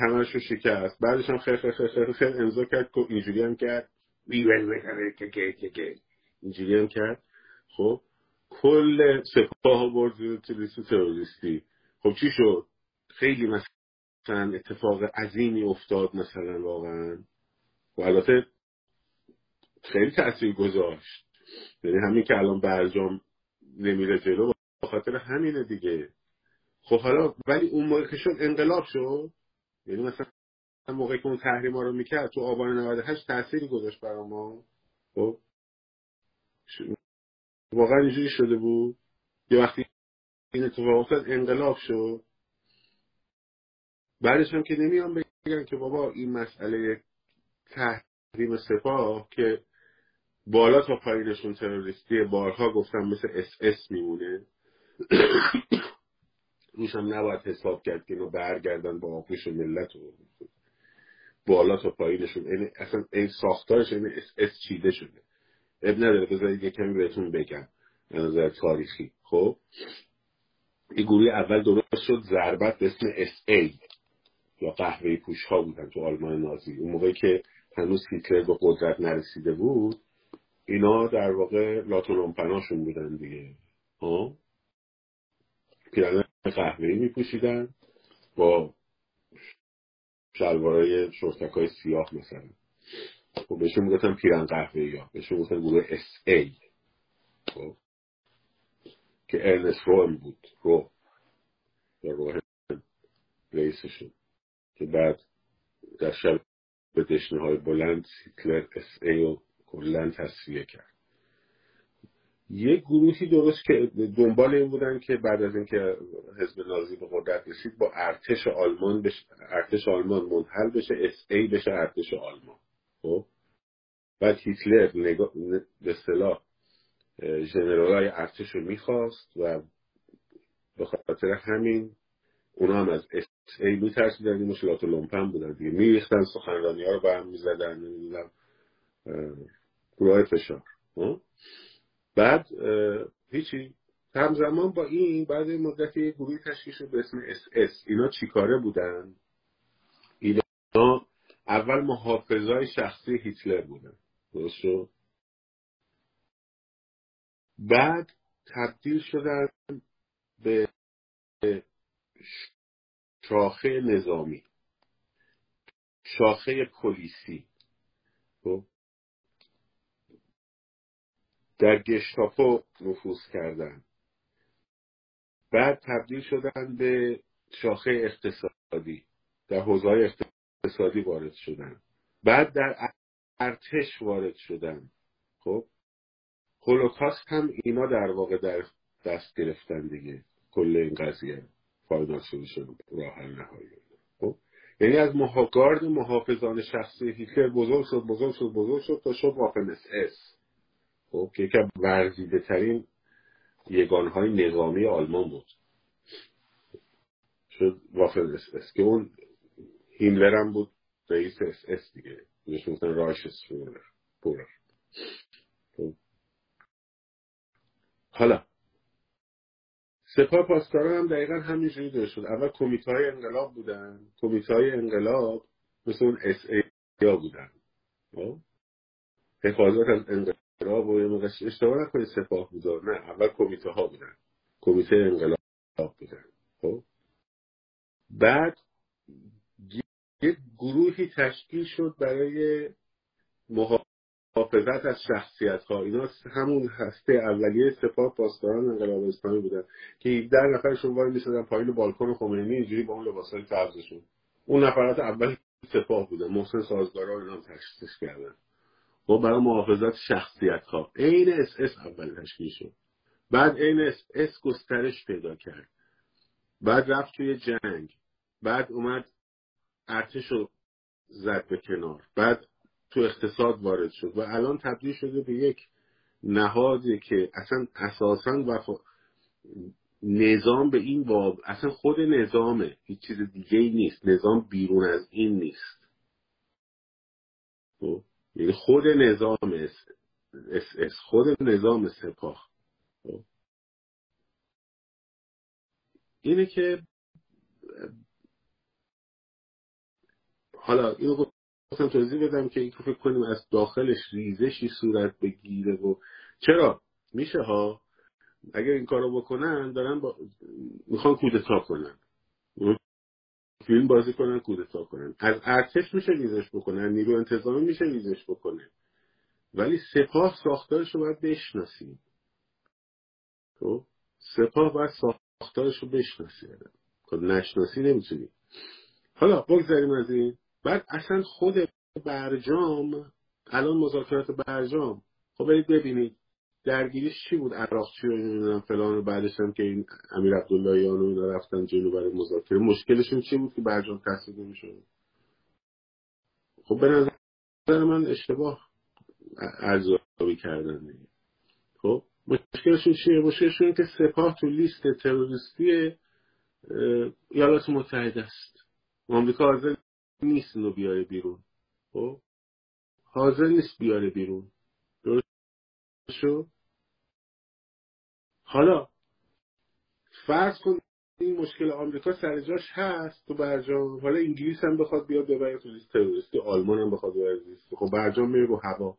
Speaker 1: رو شکست بعدش هم خیلی خیلی خیلی خیلی امضا کرد اینجوری هم کرد اینجوری هم کرد خب کل سپاه برد توی لیست تروریستی خب چی شد؟ خیلی مثلا اتفاق عظیمی افتاد مثلا واقعا. و البته خیلی تاثیر گذاشت. یعنی همین که الان برجام نمیره جلو خاطر همینه دیگه. خب حالا ولی اون موقع که شد انقلاب شد. یعنی مثلا موقعی که اون تحریم رو می‌کرد تو آبان 98 تأثیری گذاشت برای ما. خب؟ واقعا اینجوری شده بود. یه وقتی این اتفاق افتاد انقلاب شد. بعدش هم که نمیان بگن که بابا این مسئله تحریم سپاه که بالا تا پایینشون تروریستی بارها گفتم مثل اس اس میمونه. [COUGHS] روش هم نباید حساب کرد که اینو برگردن به آغوش ملت رو. بالا تا پایینشون. یعنی اصلا این ساختارش این اس اس چیده شده. عیب نداره بذارید یه کمی بهتون بگم. نظر تاریخی. خب؟ این گروه اول درست شد ضربت به اسم اس ای یا قهوه پوش ها بودن تو آلمان نازی. اون موقعی که هنوز هیتلر به قدرت نرسیده بود اینا در واقع لات و لومپناشون بودن دیگه. ها پیرن قهوه‌ای میپوشیدن با شلوارای شورتک های سیاه مثلا. خب بهشون می‌گفتن پیرن قهوه یا بهشون می‌گفتن گروه اس ای خب. که ارنست روم بود رو یا روح رئیسشون که بعد در شب دشنه های بلند هیتلر اس ای رو کلا تصفیه کرد. یک گروهی درست که دنبال این بودن که بعد از اینکه حزب نازی به قدرت رسید با ارتش آلمان بش... ارتش آلمان منحل بشه اس ای بشه ارتش آلمان. خب؟ بعد هیتلر نگاه به اصطلاح ژنرالای ارتش رو می‌خواست و به خاطر همین اونا هم از اس ای میترسیدن این مشکلات لومپن بودن دیگه. میریختن سخنرانی ها رو به هم می‌زدن نمی‌دونم گروه فشار. بعد هیچی. همزمان با این بعد مدتی یه گروهی تشکیل شد به اسم اس اس اینا چیکاره بودن؟ اینا اول محافظای شخصی هیتلر بودن. درست بعد تبدیل شدن به شاخه نظامی شاخه پلیسی خب؟ در گشتاپو نفوذ کردن. بعد تبدیل شدن به شاخه اقتصادی. در حوزه اقتصادی وارد شدن. بعد در ارتش وارد شدن. خب؟ هولوکاست هم اینا در واقع در دست گرفتن دیگه. کل این قضیه final solution راه حل نهایی خب؟ یعنی از محا گارد محافظان شخصی هیتلر بزرگ شد بزرگ شد بزرگ شد تا شد وافن اس اس. خب؟ که یکی ورزیده ترین یگانهای نظامی آلمان بود. شد وافن اس اس. که اون هیملر هم بود رئیس اس اس دیگه. بهش می‌گفتن Reichsführer خب. حالا. سپاه پاسداران هم دقیقا همینجوری داره شد. اول کمیته های انقلاب بودن. کمیته های انقلاب مثل اون اس ای بودن. خب. حفاظت از انقلاب و اشتباه نکنید سپاه بودن نه اول کمیته ها بودن. کمیته انقلاب بودن. خب؟ بعد یک گروهی تشکیل شد برای محافظت از شخصیت ها اینا همون هسته اولیه سپاه پاسداران انقلاب اسلامی بودن که 17 نفرشون وای می‌شدن پایین بالکن خمینی اینجوری با اون لباسای سبزشون اون نفرات اول سپاه بودن محسن سازگارا اینا تشخیص کردن. با برای محافظت شخصیت ها عین اس اس اول تشکیل شد. بعد عین اس اس گسترش پیدا کرد. بعد رفت توی جنگ. بعد اومد ارتش رو زد به کنار. بعد تو اقتصاد وارد شد و الان تبدیل شده به یک نهادی که اصلا اساسا وفا... نظام به این باب اصلا خود نظامه هیچ چیز دیگه ای نیست نظام بیرون از این نیست خب؟ یعنی خود نظام اس خود نظام سپاه خب. اینه که حالا اینو گفتم توضیح بدم که این فکر کنیم از داخلش ریزشی صورت بگیره و چرا؟ میشه ها؟ اگر این کارو بکنن دارن با... می‌خوان کودتا کنن. فیلم بازی کنن کودتا کنن. از ارتش میشه ریزش بکنن نیرو انتظامی میشه ریزش بکنه. ولی سپاه ساختارش رو باید بشناسیم. خب؟ سپاه باید ساختارش رو بشناسی خب نشناسی نمی‌تونی حالا بگذاریم از این. بعد اصلا خود برجام الان مذاکرات برجام. خب برید ببینید درگیریش چی بود؟ عراق چی رو فلان و بعدش هم که این امیر عبداللهیان و رفتن جلو برای مذاکره. مشکلشون چی بود که برجام تصدیق نمی‌شد؟ خب به نظر من اشتباه ارزیابی کردن دیگه. خب مشکلشون چیه؟ مشکلشون که سپاه تو لیست تروریستی ایالات متحده است. آمریکا حاضر نیست اینو بیاره بیرون. خب؟ حاضر نیست بیاره بیرون. درست حالا فرض کن این مشکل آمریکا سر جاش هست تو برجام حالا انگلیس هم بخواد بیاد ببره تو لیست تروریستی آلمان هم بخواد ببره لیست خب برجام میره رو هوا.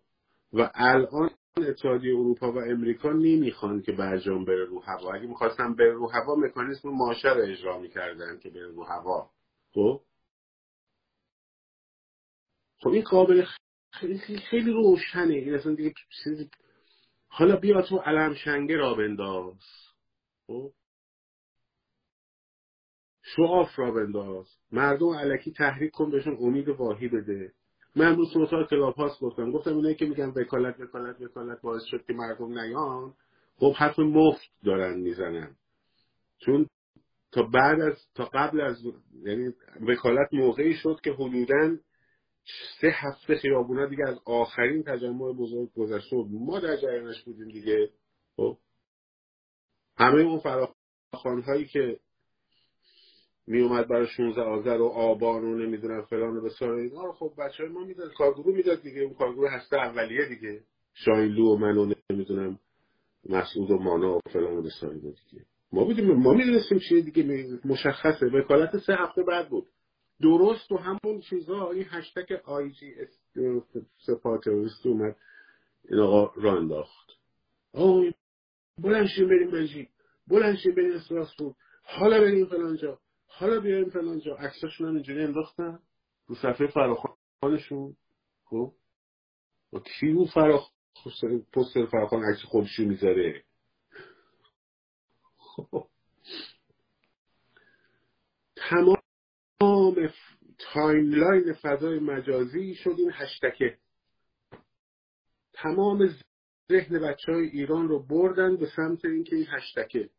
Speaker 1: و الان اتحادیه اروپا و امریکا نمی‌خوان که برجام بره رو هوا. اگه می‌خواستن بره رو هوا مکانیسم ماشه رو اجرا می‌کردن که بره رو هوا. خب؟ خب این قابل خیلی خیلی روشنه. این اصلا دیگه حالا بیا تو علم شنگه را بنداز. خب؟ شعاف را بنداز. مردم علکی تحریک کن بهشون امید واهی بده. من تو اتاق کلاب گفتم. گفتم اینایی که میگن وکالت وکالت وکالت باعث شد که مردم نیان خب حرف مفت دارن می‌زنن. چون تا بعد از تا قبل از یعنی وکالت موقعی شد که حدودا سه هفته خیابونا دیگه از آخرین تجمع بزرگ گذشته بود. ما در جریانش بودیم دیگه. خب. همه اون فراخوان هایی که می اومد برای 16 آذر و آبان و نمی‌دونم فلان و بسار اینا رو خب بچه های ما می‌داد. کارگروه می‌داد دیگه. اون کارگروه هسته اولیه دیگه. شاینلو و من و نمی‌دونم مسعود و مانا و فلان و بسار دیگه. ما بودیم ما می‌دونستیم چیه دیگه. مشخصه. وکالت سه هفته بعد بود. درست و همون چیزا این هشتگ آی جی تروریست اومد این آقا را انداخت. آه بلند شیم بریم بلژیک بلند شیم بریم استراسبورگ. حالا بریم فلانجا حالا بیایم فلانجا عکساشون هم اینجوری انداختن. رو صفحه فراخوانشون خب؟ و کی اون فراخ پوستر فراخوان عکس خودشون می‌ذاره؟ خب. تمام timeline فضای مجازی شد این هشتگه تمام ذهن بچه های ایران رو بردن به سمت اینکه این هشتکه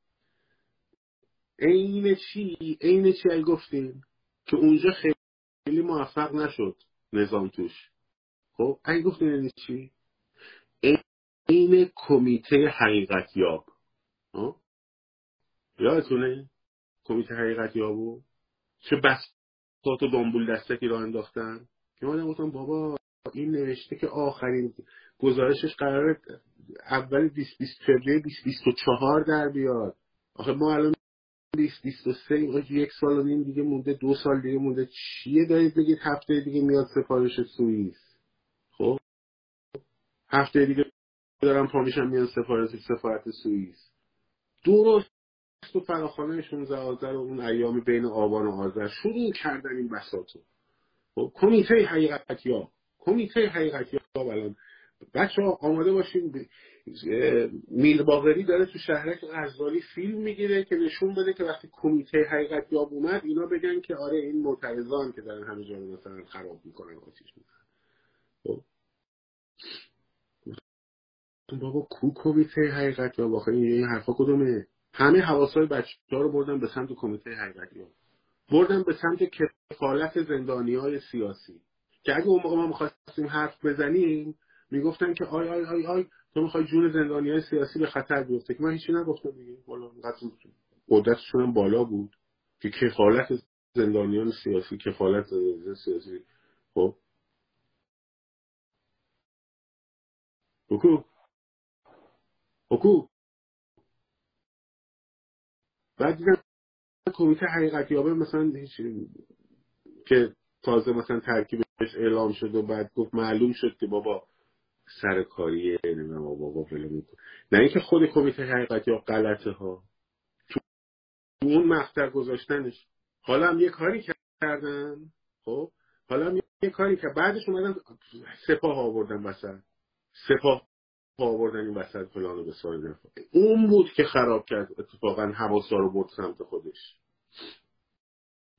Speaker 1: عین چی؟ عین چی گفتیم که اونجا خیلی موفق نشد نظام توش. خب ای گفتیم یعنی چی؟ عین کمیته حقیقت یاب یادتونه؟ کمیته حقیقت یابو چه بس و بامبول دستکی را انداختن. که من گفتم بابا این نوشته که آخرین گزارشش قرار اول 20 فوریه 2024 در بیاد. آخه ما الان 2023 یک سال و نیم دیگه مونده دو سال دیگه مونده. چیه دارید بگید هفته دیگه میاد سفارش سوئیس؟ خب؟ هفته دیگه دارم پا میشم میان سفارت سفارت سوئیس. درست. تو فراخانه 16 آذر و اون ایامی بین آبان و آذر شروع کردن این بساطو خب کمیته حقیقت یا کمیته حقیقت یا الان. بچه ها آماده باشین میل داره تو شهرک غزالی فیلم می‌گیره که نشون بده که وقتی کمیته حقیقت یاب اومد اینا بگن که آره این معترضان که دارن همه جا مثلا خراب می‌کنن آتیش می‌کنن خب. بابا کو کمیته حقیقت یا واقعا این حرفا کدومه؟ همه حواسای بچه رو بردن به سمت کمیته حقیقت یا بردن به سمت کفالت زندانی های سیاسی. که اگه اون موقع ما می‌خواستیم حرف بزنیم می‌گفتن که آی آی آی آی تو می‌خوای جون زندانی های سیاسی به خطر بیفته. که من هیچی نگفتم دیگه. بالا قدرتشون هم بالا بود که کفالت زندانیان سیاسی کفالت زندانیان سیاسی. خب. حکو حکو بعد دیدم کمیته حقیقت یابه مثلا هیچ که تازه مثلا ترکیبش اعلام شد و بعد گفت معلوم شد که بابا سرکاریه نمی‌دونم بابا فلان نه اینکه خود کمیته حقیقت یا غلطه ها تو اون مقطع گذاشتنش. حالا هم یه کاری کردن. خب؟ حالا هم یه کاری که بعدش اومدن سپاه آوردن وسط. سپاه آوردن این وسط فلان و بسار اون بود که خراب کرد اتفاقا حواسا رو برد سمت خودش.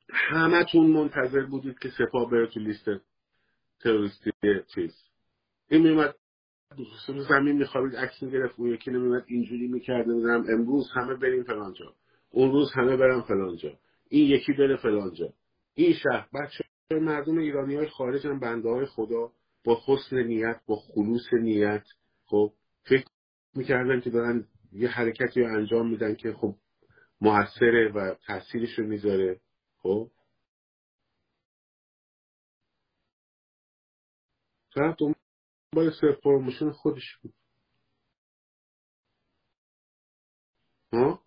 Speaker 1: همتون منتظر بودید که سپاه بره تو لیست تروریستی چیز. این میمد زمین میخوابید عکس می‌گرفت اون یکی نمیمد اینجوری می‌کرد نمی‌دونم امروز همه بریم فلانجا اون روز همه برم فلانجا این یکی بره فلانجا این شهر بچه مردم ایرانی های خارج هم بنده های خدا با حسن نیت با خلوص نیت. خب فکر می‌کردن که دارن یه حرکتی رو انجام میدن که خب موثره و تاثیرش رو می‌ذاره. خب؟ طرف دنبال self promotion خودش بود؟ ها؟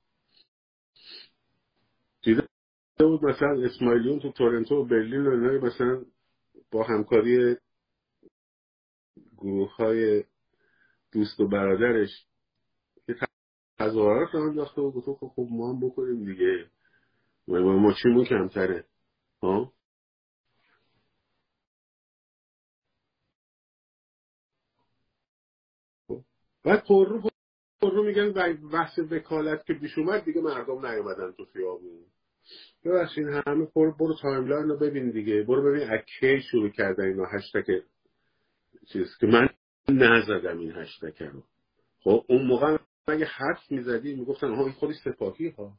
Speaker 1: دیده بود مثلا اسماعیلیون تو تورنتو و برلین و مثلا با همکاری گروه های دوست و برادرش یه تظاهرات رو انداخته و گفت خب ما هم بکنیم دیگه. ما چیمون کمتره؟ ها؟ بعد پر رو پر رو میگن بحث وکالت که پیش اومد دیگه مردم نیومدن تو خیابون. ببخشید همه پر برو timeline رو ببین دیگه. برو ببین از کی شروع کردن اینا هشتگ چیز که من نزدم این هشتگ رو. خب اون موقع اگه حرف می‌زدی می‌گفتن ها این خودی سپاهی ها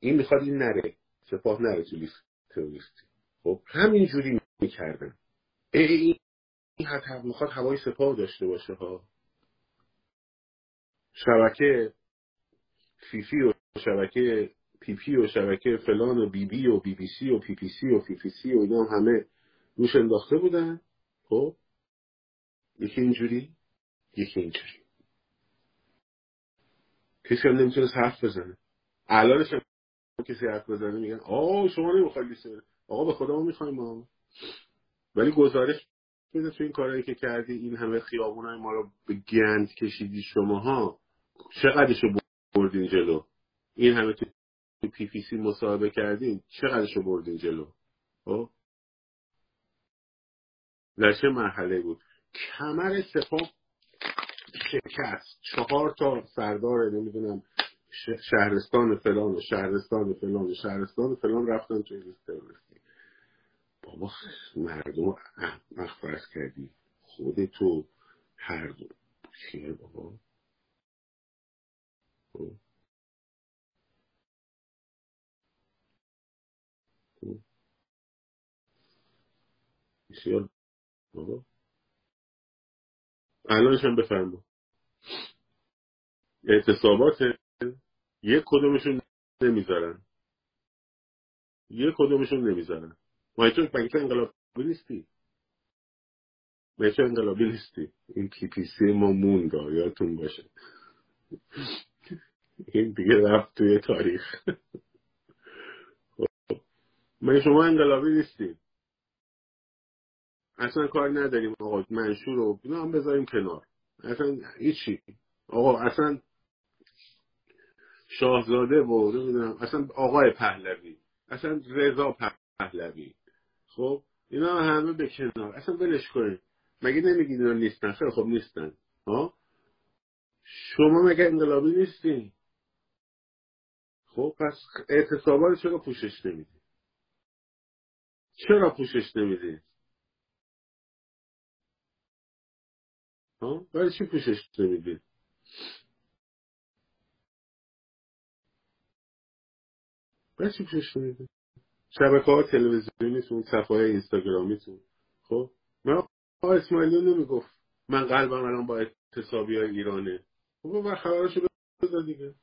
Speaker 1: این می‌خواد این نره. سپاه نره تو لیست تروریستی. خب همینجوری می‌کردن. این این می‌خواد هوای سپاه داشته باشه ها. شبکه فیفی و شبکه پی و شبکه فلان و بی بی و بی بی سی و پی پی سی و فی سی و اینا هم همه روش انداخته بودن. خب یکی اینجوری یکی اینجوری. کسی هم نمی‌تونه حرف بزنه. الانش هم کسی حرف بزنه میگن آه شما نمی‌خواید لیست آقا به خدا ما می‌خوایم ما ولی گزارش بده تو این کارهایی که کردی این همه خیابون ما رو به گند کشیدی شماها. چقدرشو بردین جلو؟ این همه تو پی پی سی مصاحبه کردین چقدرشو بردین جلو؟ خب؟ در چه مرحله بود؟ کمر سپاه شکست. چهار تا سردار نمی‌دونم شهرستان فلان و شهرستان فلان و شهرستان فلان رفتن توی لیست تروریستی. بابا مردم فرض کردی. خودتو هر دو. چیه بابا؟ خب. خب. بسیار. بابا. الانش هم بفرما. اعتصابات یک کدومشون نمی‌ذارن. یک کدومشون نمی‌ذارن. ما تو مگه انقلابی نیستی؟ مگه تو انقلابی نیستی؟ این پی پی سی ما یادتون باشه. این دیگه رفت توی تاریخ. خب. مگه شما انقلابی نیستی؟ اصلا کار نداریم آقا منشور رو اینا هم بذاریم کنار. اصلا هیچی. آقا اصلا شاهزاده و نمی‌دونم اصلا آقای پهلوی اصلا رضا پهلوی. خب اینا همه به کنار. اصلا ولش کنید. مگه نمیگید اینا نیستن؟ خیلی خب نیستن. ها؟ شما مگه انقلابی نیستی خب پس اعتصابات چرا پوشش نمیدی چرا پوشش نمیدی برای چی پوشش نمیدی برای چی پوشش نمیدی شبکه ها تلویزیونیتون صفحه اینستاگرامیتون خب؟ من اسماعیلی نمی‌گفت. من قلبم الان با اعتصابی های ایرانه. خب و خبرشو بذار دیگه.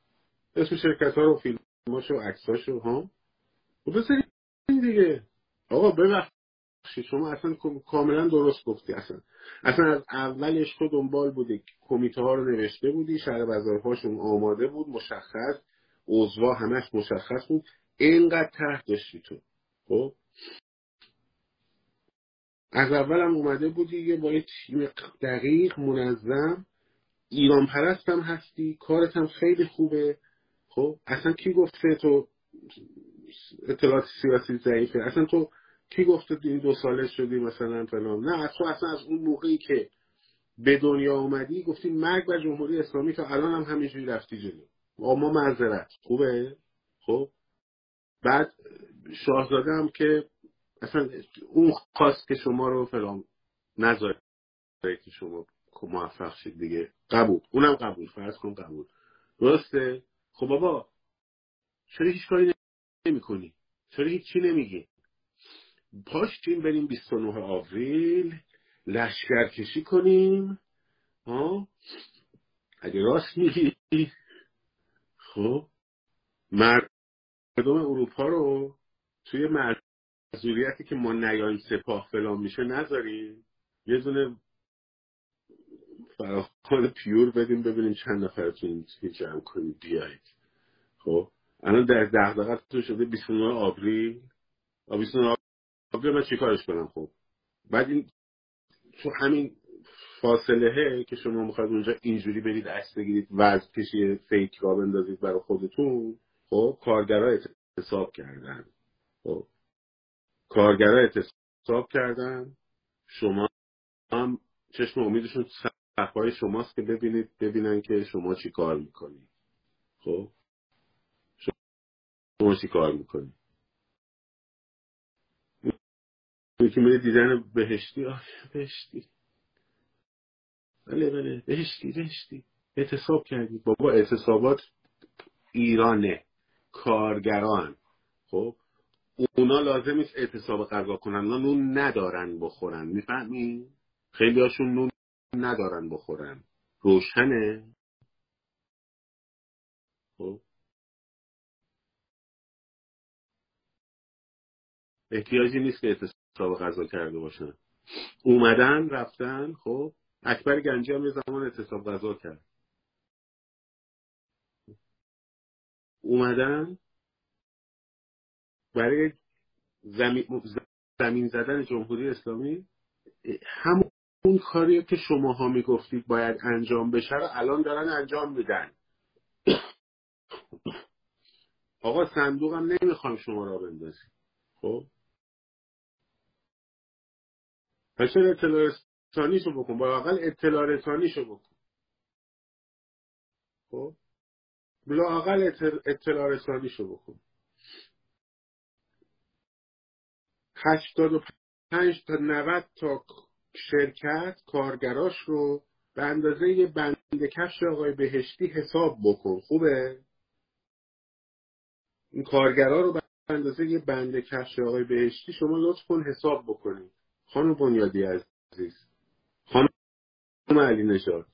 Speaker 1: اسم شرکت ها رو فیلماشو عکساشو ها؟ خب بذارید دیگه. آقا ببخشید. شما اصلا کاملا درست گفتی اصلا. اصلا از اولش تو دنبال بودی کمیته ها رو نوشته بودی شهر بازارهاشون آماده بود مشخص عضوا همش مشخص بود. اینقدر تحت داشتی تو. خب؟ از اولم اومده بودی یه با یه تیم دقیق منظم. ایران پرست هم هستی کارت هم خیلی خوبه. خب؟ اصلا کی گفته تو اطلاعات سیاسی ضعیفه؟ اصلا تو کی گفته این دو ساله شدی مثلا فلان؟ نه تو اصلا از اون موقعی که به دنیا اومدی گفتی مرگ و جمهوری اسلامی تا الان هم همینجوری رفتی جلو. ما معذرت. خوبه؟ خب. بعد شاهزاده هم که اصلا اون خواست که شما رو فلان نذاره که شما موفق شید دیگه. قبول. اونم قبول. فرض کن قبول. درسته؟ خب بابا چرا هیچ کاری نمی کنی چرا هیچ چی نمیگی؟ پاشیم بریم 29 آوریل لشکر کشی کنیم. ها؟ اگه راست میگی. خب. مردم اروپا رو توی معذوریتی که ما نیایم سپاه فلان میشه نذاریم. یه دونه فراخان پیور بدیم ببینیم چند نفرتون جمع کنیم بیایید. خب. الان در دغدغتون شده 29 آوریل. 29 آوریل من چیکارش کنم خب؟ بعد این تو همین فاصله که شما می‌خواید اونجا اینجوری برید عکس بگیرید وزن کشی فیک را بندازید برای خودتون خب کارگرا اعتصاب کردن. خب کارگرا اعتصاب کردن. شما هم چشم امیدشون صفحای شماست که ببینید ببینن که شما چی کار می‌کنید. خب؟ شما چی کار می‌کنید؟ که میره دیدن بهشتی. آه بهشتی. بله بله. بهشتی بهشتی. اعتصاب کردی. بابا اعتصابات ایرانه. کارگران. خب؟ اونا لازم نیست اعتصاب غذا کنن. اونا نون ندارن بخورن. می‌فهمی؟ خیلی هاشون نون ندارن بخورن. روشنه. خب؟ احتیاجی نیست که اعتصاب غذا کرده باشن. اومدن رفتن خب اکبر گنجی هم یه زمان اعتصاب غذا کرد. اومدن برای زمین, زمین زدن جمهوری اسلامی همون کاری که شماها می‌گفتید باید انجام بشه رو الان دارن انجام میدن. [COUGHS] آقا صندوقم نمی‌خوام شما را بندازید خب؟ پس اطلاع رسانیشو بکن. با اقل اطلاع رسانیشو بکن. خب؟ لاقل اطلاع رسانیشو بکن. هشتاد و پنج تا نوت تا شرکت کارگراش رو به اندازه یه بند کفش آقای بهشتی حساب بکن. خوبه؟ این کارگرا رو به اندازه یه بند کفش آقای بهشتی شما لطف کن حساب بکنید. خانم بنیادی عزیز. خانم علی نشاد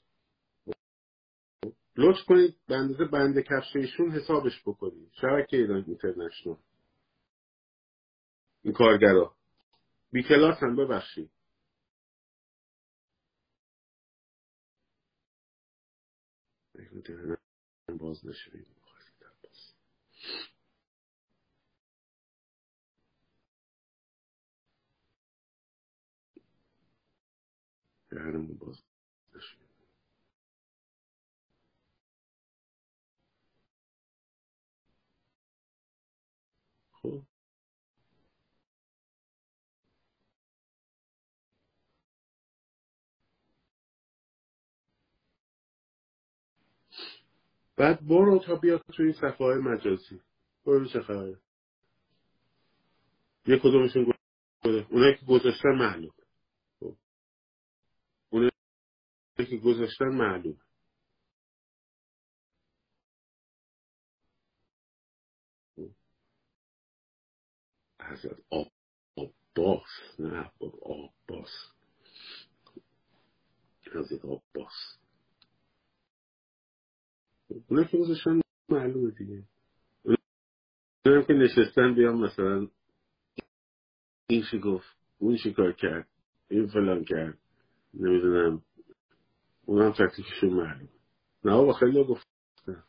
Speaker 1: لطف کنید به اندازه بند کفش ایشون حسابش بکنید. شبکه ایران اینترنشنال. این کارگرا. بی کلاس هم ببخشید. باز نشه. دهنمون باز خب. بعد برو تا بیاد توی صفحه های مجازی. برو چه خبره؟ یه کدومشون گذاشته اونایی که گذاشتن معلوم. که گذاشتن معلوم حضرت آب آباس نه آباس حضرت آباس اونا که گذاشتن معلومه دیگه. اونا که نشستن بیان مثلا این چی گفت اون چی کار کرد این فلان کرد نمی‌دونم. اون هم تکلیفشون معلوم نه بابا خیلی گفتن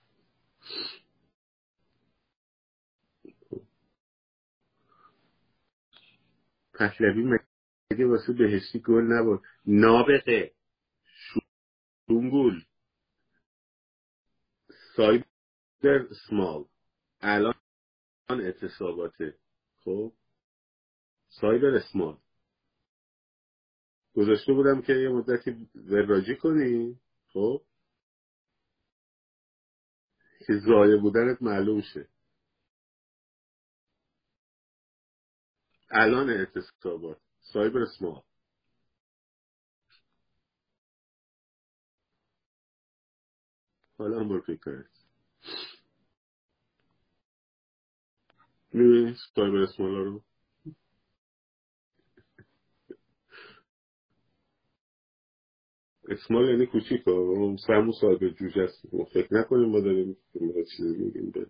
Speaker 1: پهلوی مگه واسه بهشتی گل نبود؟ نابغه. شونگول سایبر سمال. الان اعتصاباته خب؟ سایبر اسمال گذاشته بودم که یه مدتی وراجی کنی. خب. که زایه بودنت معلوم شه. الان اعتصابات. سایبر اسمال حالا هم برو فکر می‌بینی سایبر اسمال رو؟ اسمال یعنی کوچیک ها. سمو صاحب جوجه است. فکر نکنیم ما داریم چیزی میگیم به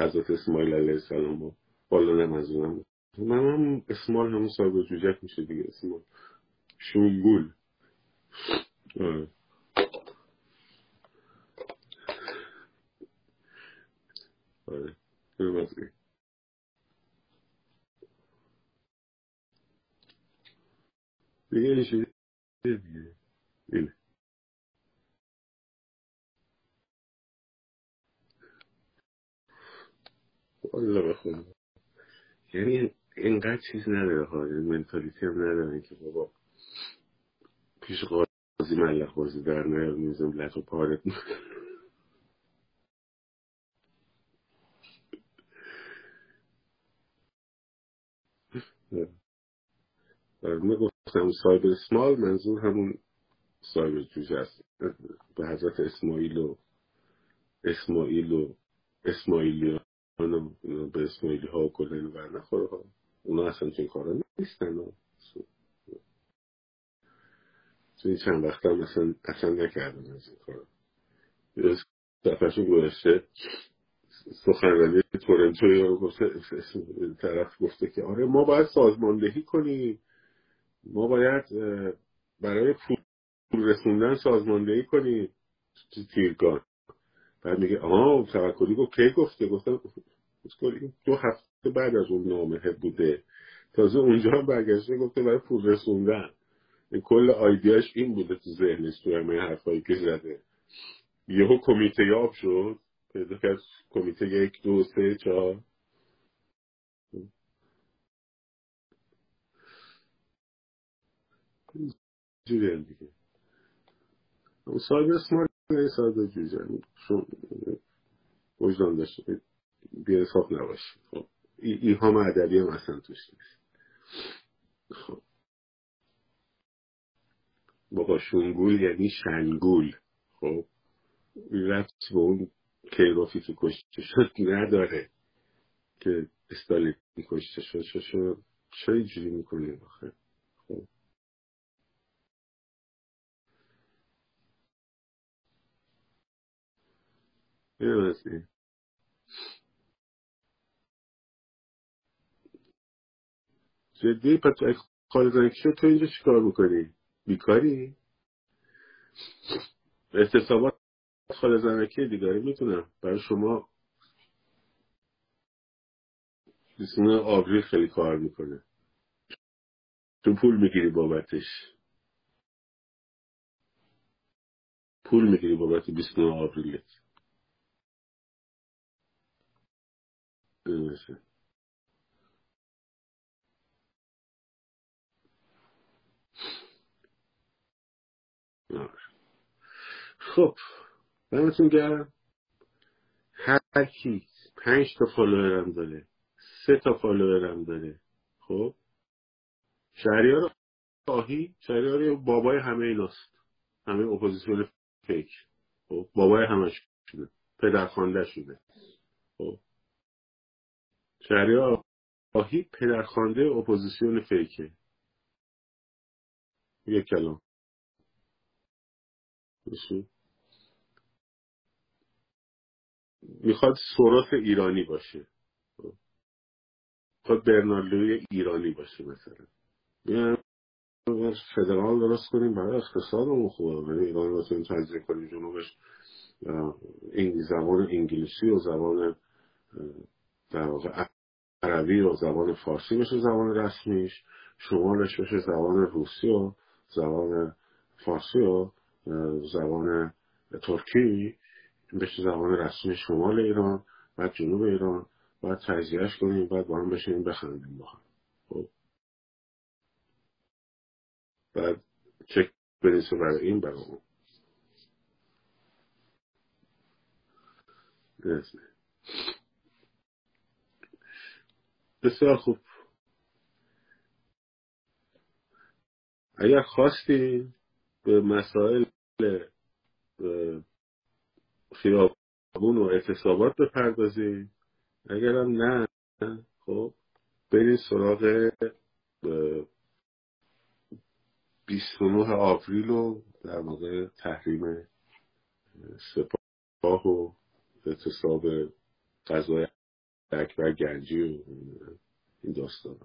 Speaker 1: حضرت اسماعیل علیه السلام و بالا نمزونم من هم اسمال همون صاحب جوجک میشه دیگه. اسمال شونگول آره. آره. دیگه این دیگه. اینه والا بخون. یعنی اینقدر چیز نداره ها یعنی منتالیتی هم نداره که بابا پیش قاضی ملخ بازی در نیار میزم لط و پارت [LAUGHS] من گفتم سایبر اسمال منظور همون سایبر جوجه است. به حضرت اسماعیل و اسماعیل و اسماعیلی به اسماعیلی ها و کلین و نخوره ها اونا اصلا چین کارا نیستن. این چند وقت هم اصلا, اصلا نکردن از این کارا. دفعشون گذشته سخنرانی تورنتوی رو گفته طرف گفته که آره ما باید سازماندهی کنیم. ما باید برای پول رسوندن سازماندهی کنیم تیرگان بعد میگه آها توکلی گفت کی گفته؟ گفتم دو هفته بعد از اون نامه بوده. تازه اونجا هم برگشته گفته برای پول رسوندن. کل آیدیاش این بوده تو ذهنش تو همه حرفایی که زده. یهو کمیته یاب شد. پیدا کرد کمیته یک دو سه چهار. جوری دیگه. سایبر اسمارت سایبر جوجه وجدان داشته بی حساب نباشه. خب ایهام ادبی هم اصلا توش نیست. خب. بابا شنگول یعنی شنگول. خب رفت به اون کیروفی که کشته شد نداره که استالین کشته شد. شد چرا اینجوری می‌کنه آخه؟ خب. این جدی پس خالد شد تو اینجا چیکار می‌کنی؟ بیکاری؟ اعتصابات خال زنکی دیگری می‌تونم. برای شما بیسون آوریل خیلی کار می‌کنه. تو پول می‌گیری بابتش. پول می‌گیری بابت 29 آوریلت خب دمتون گرم. هر کی پنج تا follower م داره سه تا follower م داره. خب شهریار آهی شهریار بابای همه ایناست. همه اپوزیسیون fake. خب بابای همش شده. پدرخوانده شده. خب شهریار آهی پدرخوانده اپوزیسیون fake ه. یک کلام. می‌خواد سوراخ ایرانی باشه. می‌خواد برناردوی ایرانی باشه مثلا. فدرال درست کنیم برای اقتصادمون خوبه. برای ایران رو تنظیم کنیم. جنوبش زبان انگلیسی و زبان در واقع عربی و زبان فارسی بشه زبان رسمیش شمالش بشه زبان روسی و زبان فارسی و زبان ترکی بشه زبان رسمی شمال ایران بعد جنوب ایران بعد تجزیهش کنیم بعد با هم بشینیم بخندیم با هم. خب. بعد چک بریسه برای این برای اون بسیار خوب. اگر خواستی به مسائل خیابون و اعتصابات بپردازیم اگرم نه خب بریم سراغ 29 آوریل و در واقع تحریم سپاه و اعتصاب غذای اکبر گنجی و این داستان.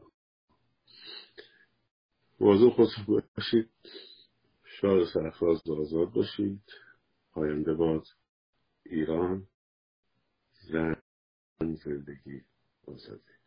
Speaker 1: موضوع خود باشید. شاد سرفراز آزاد باشید. پاینده باد ایران زن زندگی آزادی.